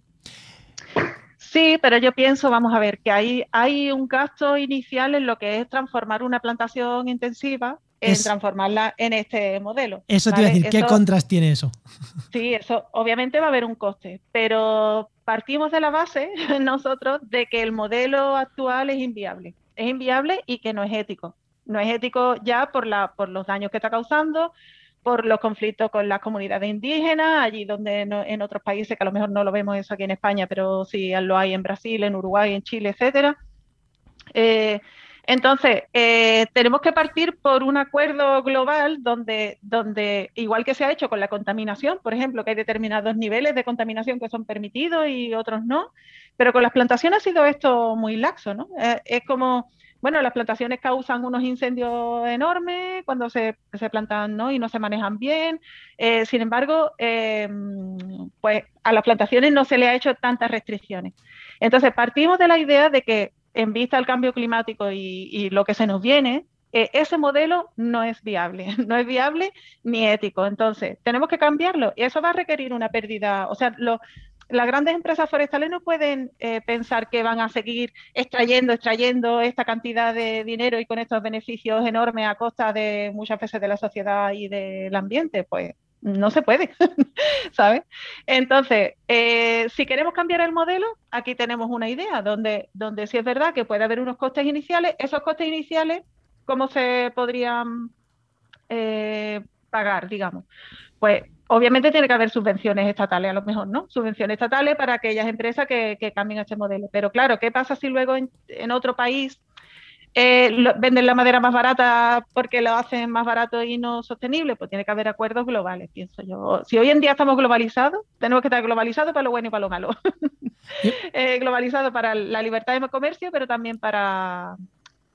Sí, pero yo pienso, vamos a ver, que hay, hay un gasto inicial en lo que es transformar una plantación intensiva en transformarla en este modelo. Eso te iba a decir, ¿qué contras tiene eso? Sí, eso obviamente va a haber un coste, pero partimos de la base nosotros de que el modelo actual es inviable. Es inviable y que no es ético. No es ético ya por, la, por los daños que está causando, por los conflictos con las comunidades indígenas, allí donde en otros países, que a lo mejor no lo vemos eso aquí en España, pero sí lo hay en Brasil, en Uruguay, en Chile, etcétera. Eh, Entonces, eh, tenemos que partir por un acuerdo global donde, donde, igual que se ha hecho con la contaminación, por ejemplo, que hay determinados niveles de contaminación que son permitidos y otros no, pero con las plantaciones ha sido esto muy laxo, ¿no? Eh, es como, bueno, las plantaciones causan unos incendios enormes cuando se, se plantan ¿no? y no se manejan bien. Eh, sin embargo, pues a las plantaciones no se le ha hecho tantas restricciones. Entonces, partimos de la idea de que en vista al cambio climático y, lo que se nos viene, eh, ese modelo no es viable, no es viable ni ético. Entonces, tenemos que cambiarlo y eso va a requerir una pérdida. O sea, las grandes empresas forestales no pueden eh, pensar que van a seguir extrayendo, extrayendo esta cantidad de dinero y con estos beneficios enormes a costa de muchas veces de la sociedad y del ambiente. Pues no se puede, ¿sabes? Entonces, eh, si queremos cambiar el modelo, aquí tenemos una idea donde, donde sí es verdad que puede haber unos costes iniciales, esos costes iniciales, ¿cómo se podrían eh, pagar, digamos? Pues obviamente tiene que haber subvenciones estatales, a lo mejor, ¿no? Subvenciones estatales para aquellas empresas que, que cambien este modelo. Pero claro, ¿qué pasa si luego en otro país eh, venden la madera más barata porque lo hacen más barato y no sostenible, pues tiene que haber acuerdos globales, pienso yo. Si hoy en día estamos globalizados, tenemos que estar globalizados para lo bueno y para lo malo. eh, globalizados para la libertad de comercio, pero también para,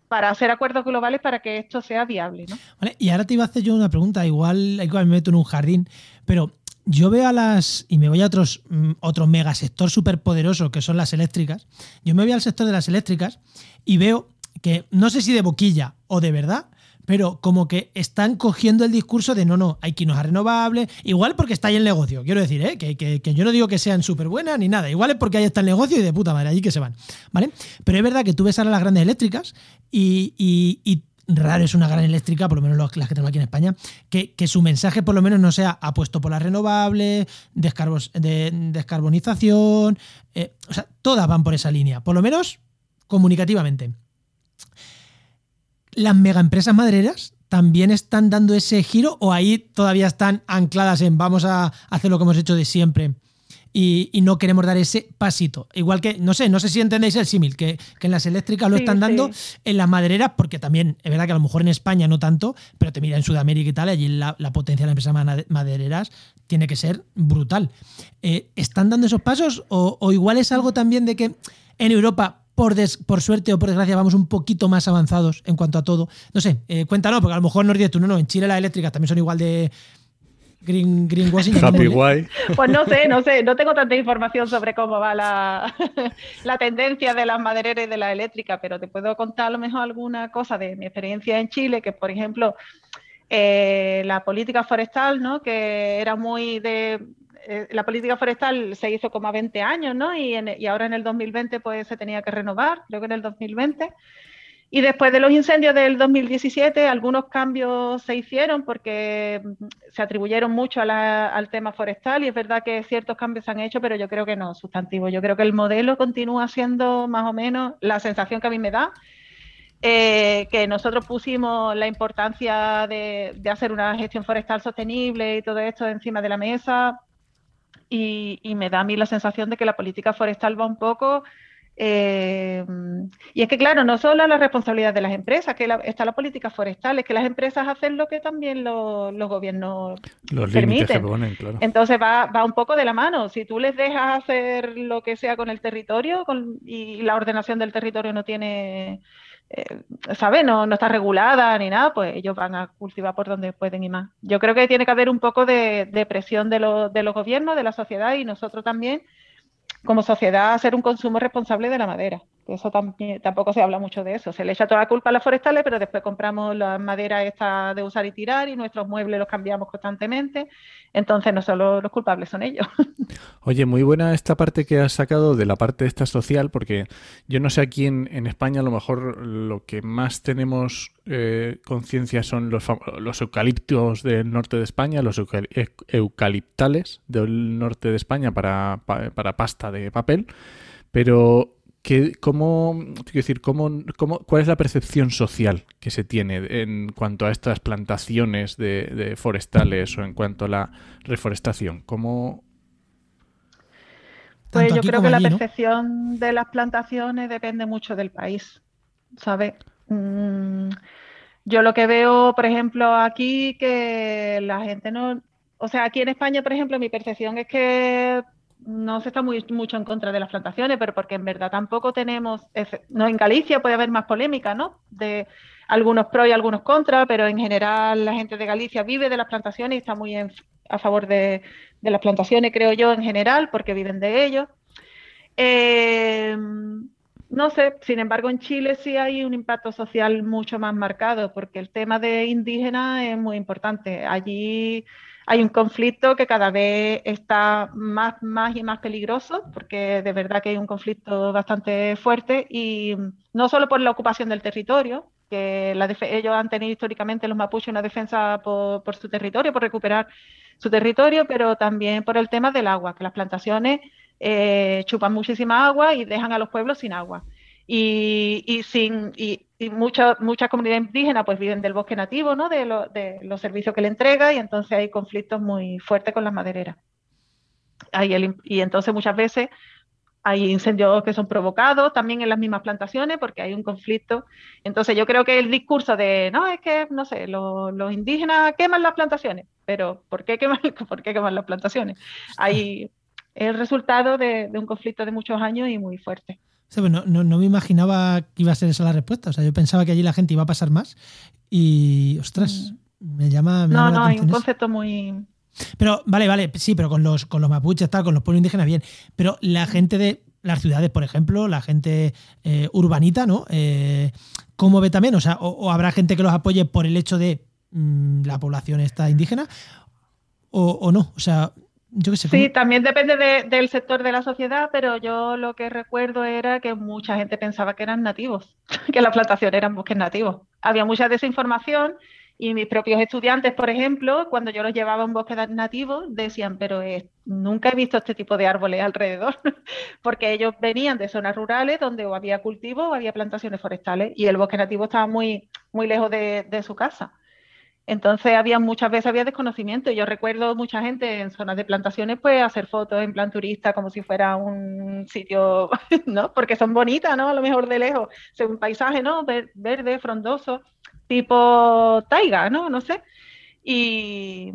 para hacer acuerdos globales para que esto sea viable. ¿no? y ahora te iba a hacer yo una pregunta, igual, igual me meto en un jardín, pero yo veo a las, y me voy a otros, mm, otro megasector súper poderoso que son las eléctricas, yo me voy al sector de las eléctricas y veo que no sé si de boquilla o de verdad, pero como que están cogiendo el discurso de no, no, hay que irnos a renovables, igual porque está ahí el negocio, quiero decir, ¿eh? que, yo no digo que sean súper buenas ni nada, igual es porque ahí está el negocio y de puta madre, allí que se van, ¿vale? Pero es verdad que tú ves a las grandes eléctricas y, y, raro es una gran eléctrica, por lo menos las que tengo aquí en España, que, su mensaje por lo menos no sea apuesto por las renovables, de, descarbonización, eh, o sea, todas van por esa línea, por lo menos comunicativamente. Las megaempresas madereras también están dando ese giro o ahí todavía están ancladas en vamos a hacer lo que hemos hecho de siempre y, no queremos dar ese pasito. Igual que, no sé, no sé si entendéis el símil, que, en las eléctricas lo están dando, en las madereras, porque también es verdad que a lo mejor en España no tanto, pero te mira en Sudamérica y tal, allí la, potencia de las empresas madereras tiene que ser brutal. Eh, ¿Están dando esos pasos o, o igual es algo también de que en Europa por, por suerte o por desgracia vamos un poquito más avanzados en cuanto a todo. No sé, eh, cuéntanos, porque a lo mejor nos dices tú, no, no, en Chile las eléctricas también son igual de green, greenwashing. Happy guay. Pues no sé, no sé, no tengo tanta información sobre cómo va la, la tendencia de las madereras y de la eléctrica, pero te puedo contar a lo mejor alguna cosa de mi experiencia en Chile, que por ejemplo, eh, la política forestal, ¿no? que era muy de eh, la política forestal se hizo como a 20 años, ¿no? Y, ahora en el 2020 pues se tenía que renovar, creo que en el 2020. Y después de los incendios del 2017, algunos cambios se hicieron porque mm, se atribuyeron mucho al tema forestal y es verdad que ciertos cambios se han hecho, pero yo creo que no sustantivo. Yo creo que el modelo continúa siendo más o menos la sensación que a mí me da, eh, que nosotros pusimos la importancia de, de, hacer una gestión forestal sostenible y todo esto encima de la mesa, y, me da a mí la sensación de que la política forestal va un poco... Eh, y es que, claro, no solo la responsabilidad de las empresas, que está la política forestal, es que las empresas hacen lo que también los gobiernos permiten. Entonces va, va, un poco de la mano. Si tú les dejas hacer lo que sea con el territorio y la ordenación del territorio no tiene eh, ¿sabes? No, no está regulada ni nada, pues ellos van a cultivar por donde pueden y más. Yo creo que tiene que haber un poco de, presión de, de los gobiernos, de la sociedad y nosotros también, como sociedad, hacer un consumo responsable de la madera. Eso también, tampoco se habla mucho de eso. Se le echa toda la culpa a las forestales, pero después compramos la madera esta de usar y tirar y nuestros muebles los cambiamos constantemente. Entonces no solo los culpables son ellos. Oye, muy buena esta parte que has sacado de la parte esta social, porque yo no sé aquí en, España a lo mejor lo que más tenemos eh, conciencia son los, los eucaliptos del norte de España, los eucaliptales del norte de España para, para pasta de papel. Pero cómo, decir, cómo, cómo, ¿cuál es la percepción social que se tiene en cuanto a estas plantaciones de, forestales o en cuanto a la reforestación? ¿Cómo, pues yo creo que la percepción de las plantaciones depende mucho del país, ¿sabes? Mm, yo lo que veo, por ejemplo, aquí, que la gente no, o sea, aquí en España, por ejemplo, mi percepción es que no se está muy, mucho en contra de las plantaciones, pero porque en verdad tampoco tenemos, no en Galicia puede haber más polémica, ¿no? De algunos pro y algunos contra, pero en general la gente de Galicia vive de las plantaciones y está muy a favor de, las plantaciones, creo yo, en general, porque viven de ellos. Eh, no sé, sin embargo, en Chile sí hay un impacto social mucho más marcado, porque el tema de indígenas es muy importante. Allí hay un conflicto que cada vez está más, y más peligroso, porque de verdad que hay un conflicto bastante fuerte, y no solo por la ocupación del territorio, que ellos han tenido históricamente los mapuches una defensa por, su territorio, por recuperar su territorio, pero también por el tema del agua, que las plantaciones eh, chupan muchísima agua y dejan a los pueblos sin agua. Y, sin, y, muchas comunidades indígenas pues viven del bosque nativo, ¿no? De, los servicios que le entrega y entonces hay conflictos muy fuertes con las madereras. y entonces muchas veces hay incendios que son provocados también en las mismas plantaciones porque hay un conflicto. Entonces yo creo que el discurso de, no, es que, no sé, los indígenas queman las plantaciones, pero ¿por qué queman, ¿por qué queman las plantaciones? Hay el resultado de, un conflicto de muchos años y muy fuerte. Pues no, no, me imaginaba que iba a ser esa la respuesta. O sea, yo pensaba que allí la gente iba a pasar más y, ostras, mm. me llama... no, no, hay un concepto muy, pero, vale, vale, sí, pero con los, con los mapuches, tal, con los pueblos indígenas, bien. Pero la gente de las ciudades, por ejemplo, la gente eh, urbanita, ¿no? Eh, ¿Cómo ve también? O sea, o, habrá gente que los apoye por el hecho de mm, la población esta indígena, o, no. O sea, yo qué sé. Sí, también depende del sector de la sociedad, pero yo lo que recuerdo era que mucha gente pensaba que eran nativos, que la plantación eran bosques nativos. Había mucha desinformación y mis propios estudiantes, por ejemplo, cuando yo los llevaba a un bosque nativo, decían, pero nunca he visto este tipo de árboles alrededor, porque ellos venían de zonas rurales donde o había cultivo o había plantaciones forestales y el bosque nativo estaba muy, muy lejos de, su casa. Entonces había muchas veces había desconocimiento. Yo recuerdo mucha gente en zonas de plantaciones pues hacer fotos en plan turista como si fuera un sitio, ¿no? Porque son bonitas, ¿no? A lo mejor de lejos, según paisaje, ¿no? Verde, frondoso tipo taiga, ¿no? No sé. Y,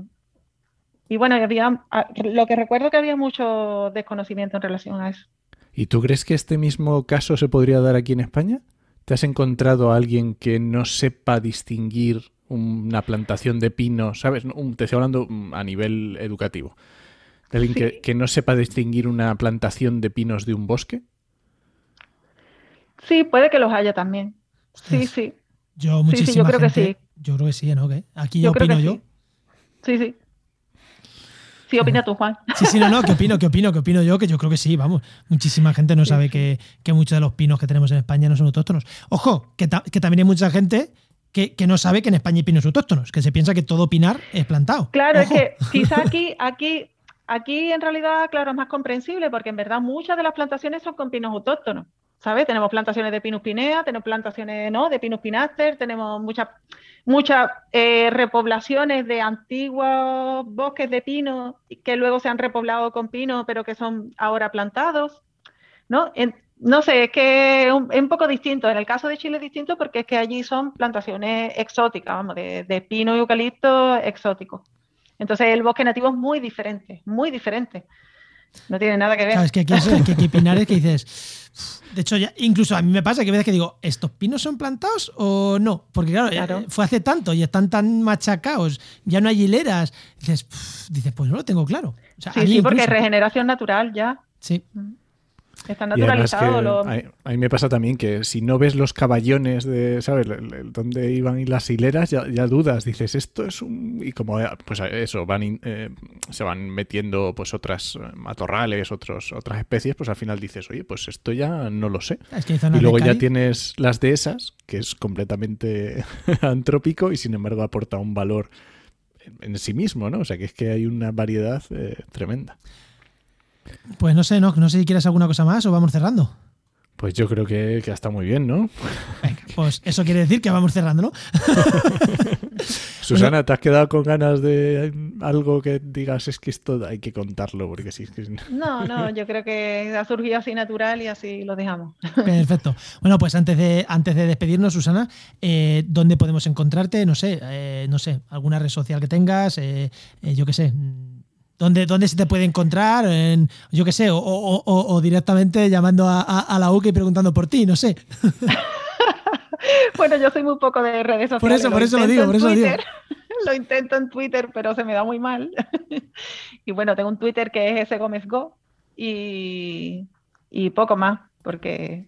y bueno, había, ah, lo que recuerdo que había mucho desconocimiento en relación a eso. ¿Y tú crees que este mismo caso se podría dar aquí en España? ¿Te has encontrado a alguien que no sepa distinguir una plantación de pinos, ¿sabes? te estoy hablando mm, a nivel educativo. ¿Alguien que, que, no sepa distinguir una plantación de pinos de un bosque? Sí, puede que los haya también. Sí, sí. Yo muchísima sí, yo creo que sí. Yo creo que sí, ¿no? Aquí yo opino yo. Sí, sí. Sí, opina tú, Juan. Sí, sí, no, no, ¿qué opino? ¿Qué opino? ¿Qué opino yo? Que yo creo que sí, vamos. Muchísima gente no sabe que, muchos de los pinos que tenemos en España no son autóctonos. Ojo, que, también hay mucha gente que, no sabe que en España hay pinos autóctonos, que se piensa que todo pinar es plantado. Claro, es que quizá aquí, aquí, aquí en realidad, claro, es más comprensible, porque en verdad muchas de las plantaciones son con pinos autóctonos. ¿sabes? Tenemos plantaciones de Pinus pinea, tenemos plantaciones ¿no? de Pinus pinaster, tenemos muchas muchas eh, repoblaciones de antiguos bosques de pino que luego se han repoblado con pino, pero que son ahora plantados, ¿no? No sé, es que es un, poco distinto. En el caso de Chile es distinto porque es que allí son plantaciones exóticas, vamos, de, de pino y eucalipto exóticos. Entonces el bosque nativo es muy diferente, muy diferente. No tiene nada que ver. es que aquí, hay pinares que dices. De hecho, ya, incluso a mí me pasa que a veces que digo, ¿estos pinos son plantados o no? Porque claro, eh, fue hace tanto y están tan machacados, ya no hay hileras. Dices, dices pues no lo tengo claro. sí, sí, porque regeneración natural ya. Sí. Mm. Está naturalizado. A, mí me pasa también que si no ves los caballones de, ¿sabes? Donde iban las hileras, ya, dudas. Dices, esto es un. Y como, eh, pues eso, van eh, se van metiendo pues otras eh, matorrales, otros, otras especies, pues al final dices, oye, pues esto ya no lo sé. y luego ya tienes las de esas, que es completamente antrópico y sin embargo aporta un valor en sí mismo, ¿no? O sea que es que hay una variedad tremenda. Pues no sé, no, no sé si quieres alguna cosa más o vamos cerrando. Pues yo creo que, que está muy bien, ¿no? pues eso quiere decir que vamos cerrando, ¿no? Susana, ¿te has quedado con ganas de algo que digas es que esto hay que contarlo? Porque sí, es que... No, no, yo creo que ha surgido así natural y así lo dejamos. Perfecto. Bueno, pues antes de, antes de despedirnos, Susana, eh, ¿dónde podemos encontrarte? No sé, eh, no sé, alguna red social que tengas, eh, eh, yo qué sé. ¿Dónde, ¿Dónde se te puede encontrar? En, yo qué sé, o, o- o- o directamente llamando a, a- a la UCA y preguntando por ti, no sé. Bueno, yo soy muy poco de redes sociales. Por eso, por eso lo intento digo, en por eso lo digo. Twitter, Lo intento en Twitter, pero se me da muy mal. Y bueno, tengo un Twitter que es ese Gómez Go y, y poco más, porque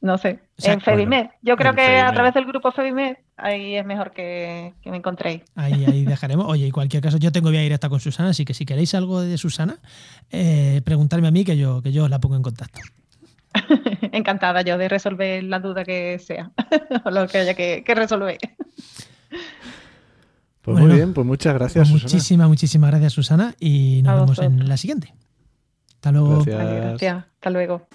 no sé, O sea, en Febimed. Yo creo que a través del grupo Febimed, ahí es mejor que, que me encontréis. Ahí, ahí dejaremos. Oye, en cualquier caso, yo tengo vía directa con Susana, así que si queréis algo de Susana, eh, preguntarme a mí que yo, que yo os la pongo en contacto. Encantada yo de resolver la duda que sea, o lo que haya que, que resolver. Pues Bueno, muy bien, pues muchas gracias, Susana. muchísimas, muchísimas gracias, Susana, y nos A vemos en la siguiente. Hasta luego. Gracias. Gracias. Hasta luego.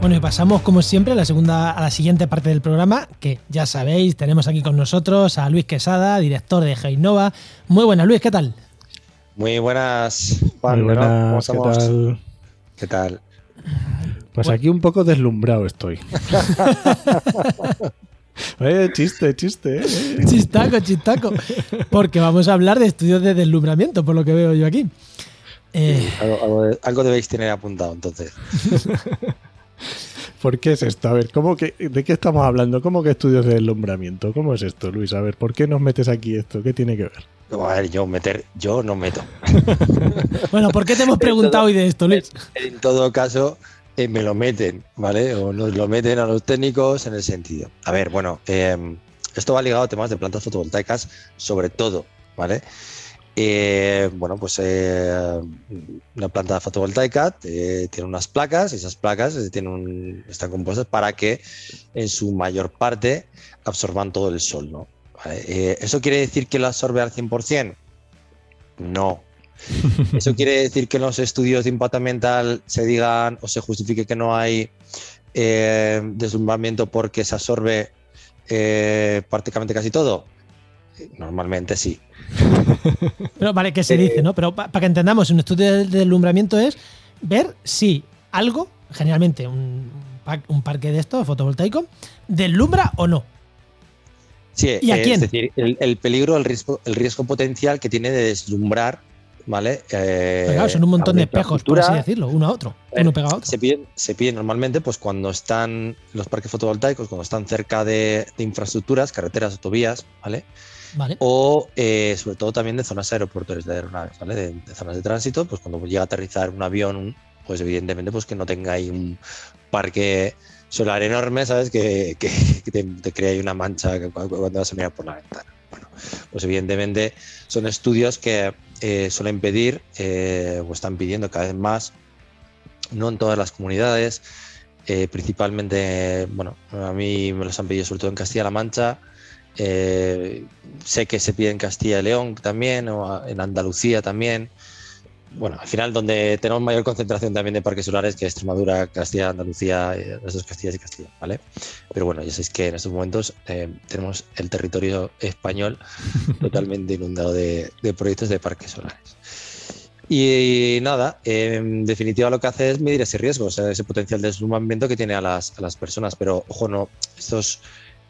Bueno, y pasamos, como siempre, a la segunda, a la siguiente parte del programa, que ya sabéis, tenemos aquí con nosotros a Luis Quesada, director de Heinova. Muy buena, Luis, ¿qué tal? Muy buenas, Juan. Muy bueno, ¿cómo buenas, ¿qué tal? ¿Qué tal? Pues aquí un poco deslumbrado estoy. Eh, chiste, chiste. eh. Chistaco, chistaco. Porque vamos a hablar de estudios de deslumbramiento, por lo que veo yo aquí. Eh, Algo, algo- algo debéis tener apuntado, entonces. ¿Por qué es esto? A ver, ¿cómo que, ¿de qué estamos hablando? ¿Cómo que estudios de deslumbramiento? ¿Cómo es esto, Luis? A ver, ¿por qué nos metes aquí esto? ¿Qué tiene que ver? No, A ver, yo meter, yo no meto. bueno, ¿por qué te hemos preguntado hoy de esto, Luis? En todo caso, eh, me lo meten, ¿vale? O nos lo meten a los técnicos en el sentido. A ver, bueno, eh, esto va ligado a temas de plantas fotovoltaicas, sobre todo, ¿vale? Eh, bueno, pues eh, una planta fotovoltaica eh, tiene unas placas, y esas placas tienen un- están compuestas para que en su mayor parte absorban todo el sol, ¿no? Vale, ¿Eso quiere decir que lo absorbe al 100%? No. ¿Eso quiere decir que en los estudios de impacto ambiental se digan o se justifique que no hay deslumbramiento porque se absorbe prácticamente casi todo? Normalmente sí. Pero vale, ¿qué se dice, no? Pero para que entendamos, un estudio de deslumbramiento es ver si algo, generalmente un, un parque de esto, fotovoltaico, deslumbra o no. Sí, ¿Y a eh, quién? Es decir, el, el peligro, el riesgo, el riesgo potencial que tiene de deslumbrar, ¿vale? Eh, claro, son un montón de espejos, por así decirlo, uno a otro, Eh, uno pegado a otro. Se piden, se piden normalmente pues cuando están los parques fotovoltaicos, cuando están cerca de, de infraestructuras, carreteras, autovías, ¿vale? Vale. O eh, sobre todo también de zonas aeroportuarias de aeronaves, ¿vale? De, zonas de tránsito, pues cuando llega a aterrizar un avión, pues evidentemente pues que no tenga ahí un parque solar enorme, ¿sabes? Que, te, crea ahí una mancha cuando vas a mirar por la ventana. Bueno, pues evidentemente son estudios que eh, suelen pedir eh, o están pidiendo cada vez más, no en todas las comunidades, principalmente, bueno, a mí me los han pedido sobre todo en Castilla-La Mancha, eh, sé que se pide en Castilla y León también, o en Andalucía también. Bueno, al final donde tenemos mayor concentración también de parques solares que Extremadura, Castilla, Andalucía, eh, las dos Castillas y Castilla, ¿vale? Pero bueno, ya sabéis que en estos momentos eh, tenemos el territorio español totalmente inundado de, de proyectos de parques solares. Y, nada, en definitiva lo que hace es medir ese riesgo, o sea, ese potencial de deslumbramiento que tiene a las, a las personas. Pero ojo, no, estos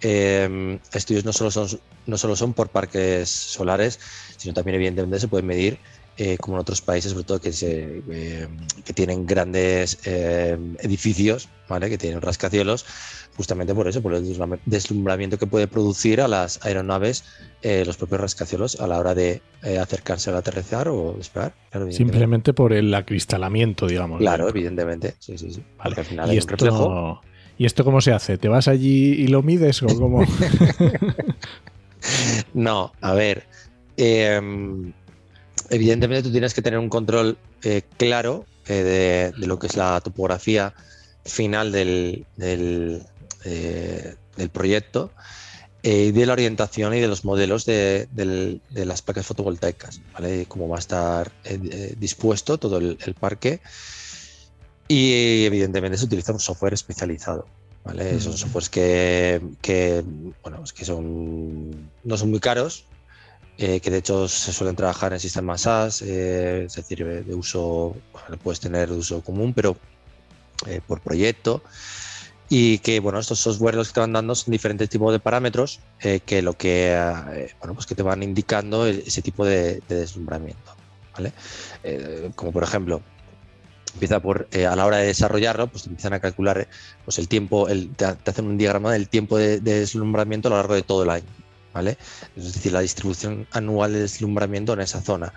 eh, estudios no solo, son, no solo son por parques solares, sino también evidentemente se pueden medir eh, como en otros países, sobre todo que, se, eh, que tienen grandes eh, edificios, ¿vale? que tienen rascacielos, justamente por eso, por el deslumbra- deslumbramiento que puede producir a las aeronaves eh, los propios rascacielos a la hora de eh, acercarse al aterrizar o despegar. Claro. Simplemente por el acristalamiento, digamos. Claro, evidentemente. Sí, sí, sí. Vale. Porque al final ¿Y hay un reflejo. ¿Y esto cómo se hace? ¿Te vas allí y lo mides o cómo? No, a ver. eh, evidentemente tú tienes que tener un control eh, claro eh, de, lo que es la topografía final del, del, eh, proyecto y de la orientación y de los modelos de, de las placas fotovoltaicas, ¿vale? Cómo va a estar dispuesto todo el parque. Y evidentemente se utiliza un software especializado. ¿vale? Son Ujú. softwares que, que, bueno, es que son, no son muy caros, eh, que de hecho se suelen trabajar en sistemas SaaS, eh, es decir, de de uso, bueno, puedes tener de uso común, pero eh, por proyecto. Y que bueno, estos software los que te van dando son diferentes tipos de parámetros eh, que lo que eh, bueno, pues que te van indicando el- ese tipo de, de deslumbramiento. ¿vale? Eh, como por ejemplo, empieza por eh, a la hora de desarrollarlo, pues empiezan a calcular eh, pues el tiempo, el, te, hacen un diagrama del tiempo de, de deslumbramiento a lo largo de todo el año. ¿vale? Es decir, la distribución anual de deslumbramiento en esa zona.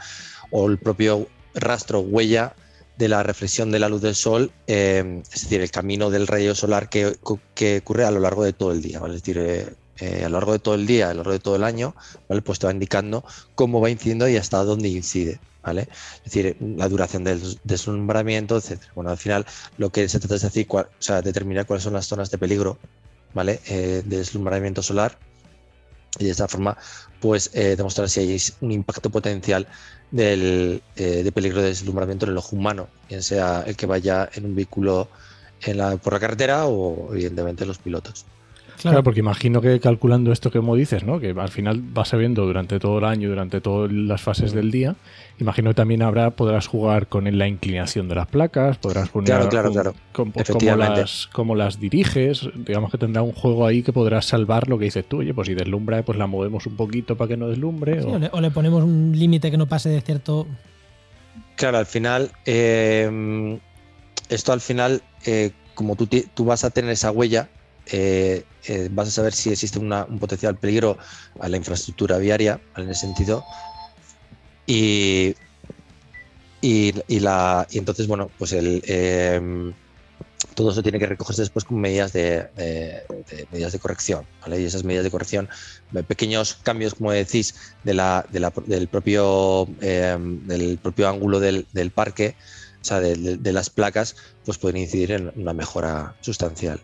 O el propio rastro, huella de la reflexión de la luz del sol, eh, es decir, el camino del rayo solar que, que ocurre a lo largo de todo el día, ¿vale? Es decir, a lo largo de todo el día, a lo largo de todo el año, ¿vale? Pues te va indicando cómo va incidiendo y hasta dónde incide, ¿vale? Es decir, la duración del deslumbramiento, etcétera. Bueno, al final lo que se trata es decir, cuál- o sea, determinar cuáles son las zonas de peligro, ¿vale? Eh, de deslumbramiento solar y de esta forma pues eh, demostrar si hay un impacto potencial eh, de peligro de deslumbramiento en el ojo humano, bien sea el que vaya en un vehículo por la carretera o evidentemente los pilotos. Claro. porque imagino que calculando esto que como dices, ¿no? Que al final vas sabiendo durante todo el año, durante todas las fases del día, imagino que también habrá, podrás jugar con la inclinación de las placas, podrás poner Claro, claro, un- claro. con- pues, cómo, las, cómo las diriges, digamos que tendrá un juego ahí que podrás salvar lo que dices tú, oye, pues si deslumbra, pues la movemos un poquito para que no deslumbre. Sí, o- o, le, o le ponemos un límite que no pase de cierto. Claro, al final, eh, esto al final, eh, como tú, ti- tú vas a tener esa huella, eh, eh, vas a saber si existe una- un potencial peligro a la infraestructura viaria, en ese sentido. Y, y, y la, y entonces, bueno, pues el, eh, todo eso tiene que recogerse después con medidas de, medidas de corrección, ¿vale? Y esas medidas de corrección, eh, pequeños cambios, como decís, de la, de la- del, propio, eh, del propio ángulo del, parque, o sea, de- de las placas, pues pueden incidir en una mejora sustancial,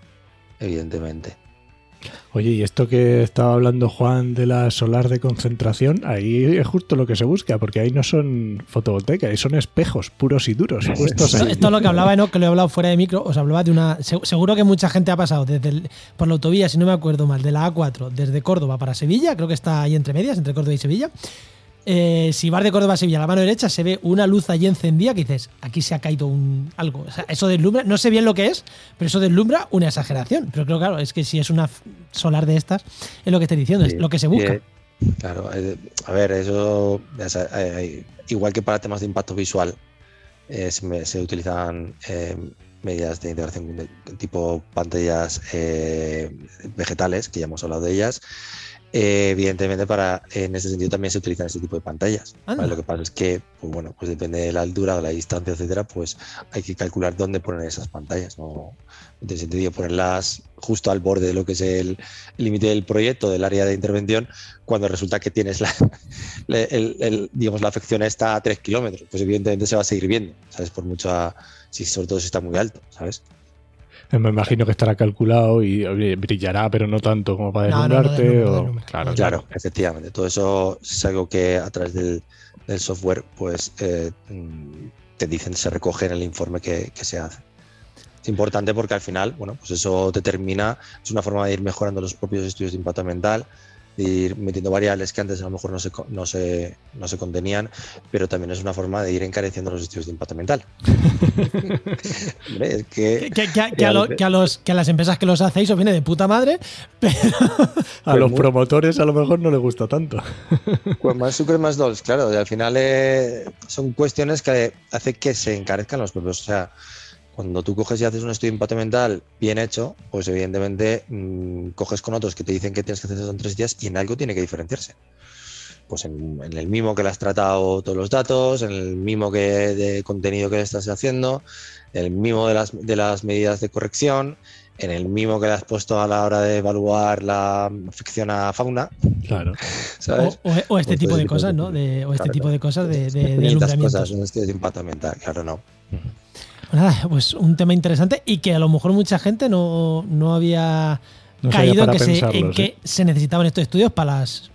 evidentemente. Oye, y esto que estaba hablando Juan de la solar de concentración, ahí es justo lo que se busca, porque ahí no son fotovoltaicas, ahí son espejos puros y duros puestos Esto, ahí. esto es lo que hablaba, ¿no? Que lo he hablado fuera de micro. Os hablaba de una. se- Seguro que mucha gente ha pasado desde el- por la autovía, si no me acuerdo mal, de la A4 desde Córdoba para Sevilla, creo que está ahí entre medias, entre Córdoba y Sevilla. Eh, si vas de Córdoba a Sevilla a la mano derecha, se ve una luz allí encendida que dices, aquí se ha caído un algo. O sea, eso deslumbra, no sé bien lo que es, pero eso deslumbra una exageración. Pero creo, claro, es que si es una solar de estas, es lo que estoy diciendo, es lo que se busca. eh, claro, eh, a ver, eso, eh, igual que para temas de impacto visual, se, utilizan medidas de integración de- tipo pantallas eh, vegetales, que ya hemos hablado de ellas. Eh, evidentemente, para, en ese sentido también se utilizan ese tipo de pantallas. Lo que pasa es que, pues bueno, pues depende de la altura, de la distancia, etcétera, pues hay que calcular dónde poner esas pantallas. No, no tiene sentido ponerlas justo al borde de lo que es el límite del proyecto, del área de intervención, cuando resulta que tienes la, la- el- el- digamos, la afección está a 3 kilómetros. Pues evidentemente se va a seguir viendo, ¿sabes? Por mucho, si, sobre todo si está muy alto, ¿sabes? Me imagino que estará calculado y brillará, pero no tanto como para No, no, no deslumbrarte. no o-. Claro, Claro, efectivamente. Todo eso es algo que a través del, del software, pues eh, mm, te dicen, se recoge en el informe que, que se hace. Es importante porque al final, bueno, pues eso determina, es una forma de ir mejorando los propios estudios de impacto ambiental, de ir metiendo variables que antes a lo mejor no se, co- no se, no se contenían, pero también es una forma de ir encareciendo los estudios de impacto ambiental. Hombre, es que, Que, que- que a lo- que a los, que a las empresas que los hacéis os viene de puta madre, pero A los muy- promotores a lo mejor no les gusta tanto. Pues más sucre, más dulce, claro. y al final eh, son cuestiones que hacen que se encarezcan los propios. O sea, cuando tú coges y haces un estudio de impacto ambiental bien hecho, pues evidentemente mm, coges con otros que te dicen que tienes que hacer eso en tres días y en algo tiene que diferenciarse. Pues en, en el mismo que le has tratado todos los datos, en el mismo que de contenido que le estás haciendo, en el mismo de las, de las medidas de corrección, en el mismo que le has puesto a la hora de evaluar la afección a fauna, Claro. ¿sabes? o, o- o este Pues tipo de tipo cosas, ¿no? De- o este Claro, tipo de cosas de, de, de cosas, un estudio de impacto ambiental, claro, no. Nada, pues un tema interesante y que a lo mejor mucha gente no, no había No caído en que, se, pensarlo, en sí. que se necesitaban estos estudios para, las,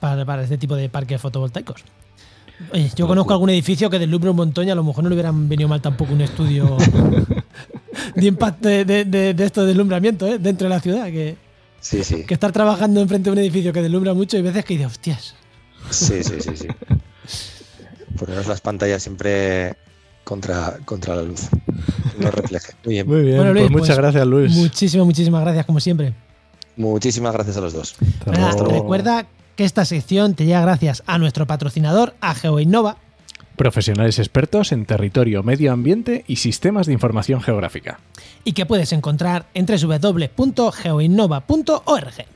para, para este tipo de parques fotovoltaicos. Oye, yo conozco algún edificio que deslumbra un montón y a lo mejor no le hubieran venido mal tampoco un estudio de impacto de, de, de- de esto de deslumbramiento ¿eh? dentro de la ciudad. Que, Sí, sí. que estar trabajando enfrente de un edificio que deslumbra mucho y veces que dices, hostias. Sí, sí, sí, sí. Poneros las pantallas siempre contra, contra la luz. No refleje. Muy bien. Muy bien, Bueno, Luis, pues muchas pues, gracias, Luis. Muchísimas, muchísimas gracias, como siempre. Muchísimas gracias a los dos. Hasta Nada, luego. recuerda que esta sección te llega gracias a nuestro patrocinador, a GeoInnova. Profesionales expertos en territorio, medio ambiente y sistemas de información geográfica. y que puedes encontrar en www.geoinnova.org.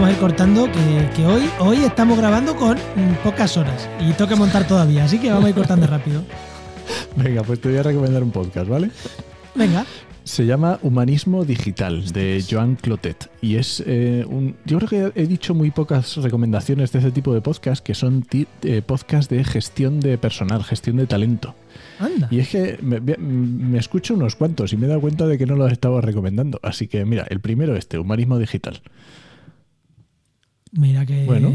vamos a ir cortando que, que hoy, hoy estamos grabando con pocas horas y toca montar todavía, así que vamos a ir cortando rápido. Venga, pues te voy a recomendar un podcast, ¿vale? Venga, Se llama Humanismo Digital de Joan Clotet y es eh, un... Yo creo que he dicho muy pocas recomendaciones de ese tipo de podcast que son eh, podcast de gestión de personal, gestión de talento. anda. Y es que me escucho unos cuantos y me he dado cuenta de que no los estaba recomendando. Así que mira, el primero este, Humanismo Digital. Mira que... Bueno.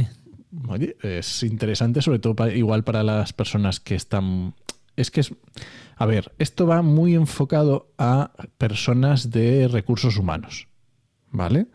Oye, es interesante, sobre todo igual para las personas que están. Es que es. A ver, esto va muy enfocado a personas de recursos humanos. ¿Vale?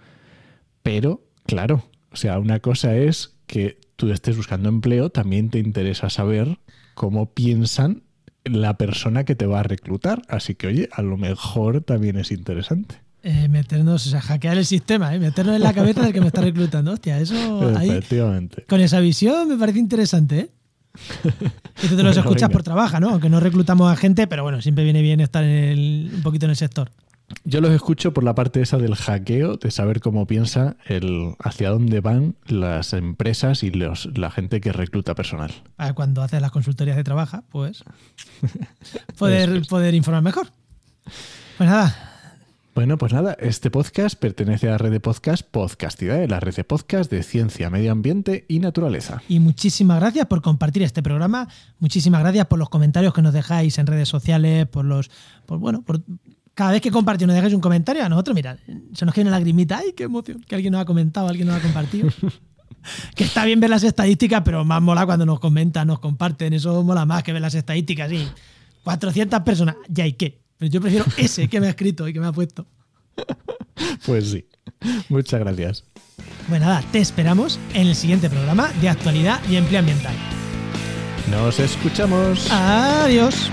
Pero, claro, o sea, una cosa es que tú estés buscando empleo, también te interesa saber cómo piensan la persona que te va a reclutar. Así que, oye, a lo mejor también es interesante. Eh, meternos, o sea, hackear el sistema, ¿eh? meternos en la cabeza del que me está reclutando. Hostia, eso ahí, Efectivamente. con esa visión me parece interesante, ¿eh? Y tú te los Bueno, escuchas venga. por trabajo, ¿no? Aunque no reclutamos a gente, pero bueno, siempre viene bien estar en el- un poquito en el sector. Yo los escucho por la parte esa del hackeo, de saber cómo piensa el hacia dónde van las empresas y los, la gente que recluta personal. Ah, Cuando haces las consultorías de trabajo, pues poder, es. poder informar mejor. Pues nada, Bueno, pues nada, este podcast pertenece a la red de podcast Podcastidad, la red de podcast de ciencia, medio ambiente y naturaleza. y muchísimas gracias por compartir este programa. Muchísimas gracias por los comentarios que nos dejáis en redes sociales, por los. Por, bueno, por cada vez que compartís nos dejáis un comentario, a nosotros, mira, se nos cae una lagrimita. ¡Ay, qué emoción! Que alguien nos ha comentado, alguien nos ha compartido. que está bien ver las estadísticas, pero más mola cuando nos comentan, nos comparten. Eso mola más que ver las estadísticas. Sí, 400 personas, ya y qué. Pero yo prefiero ese que me ha escrito y que me ha puesto. Pues sí. Muchas gracias. Pues nada, te esperamos en el siguiente programa de actualidad y empleo ambiental. Nos escuchamos. Adiós.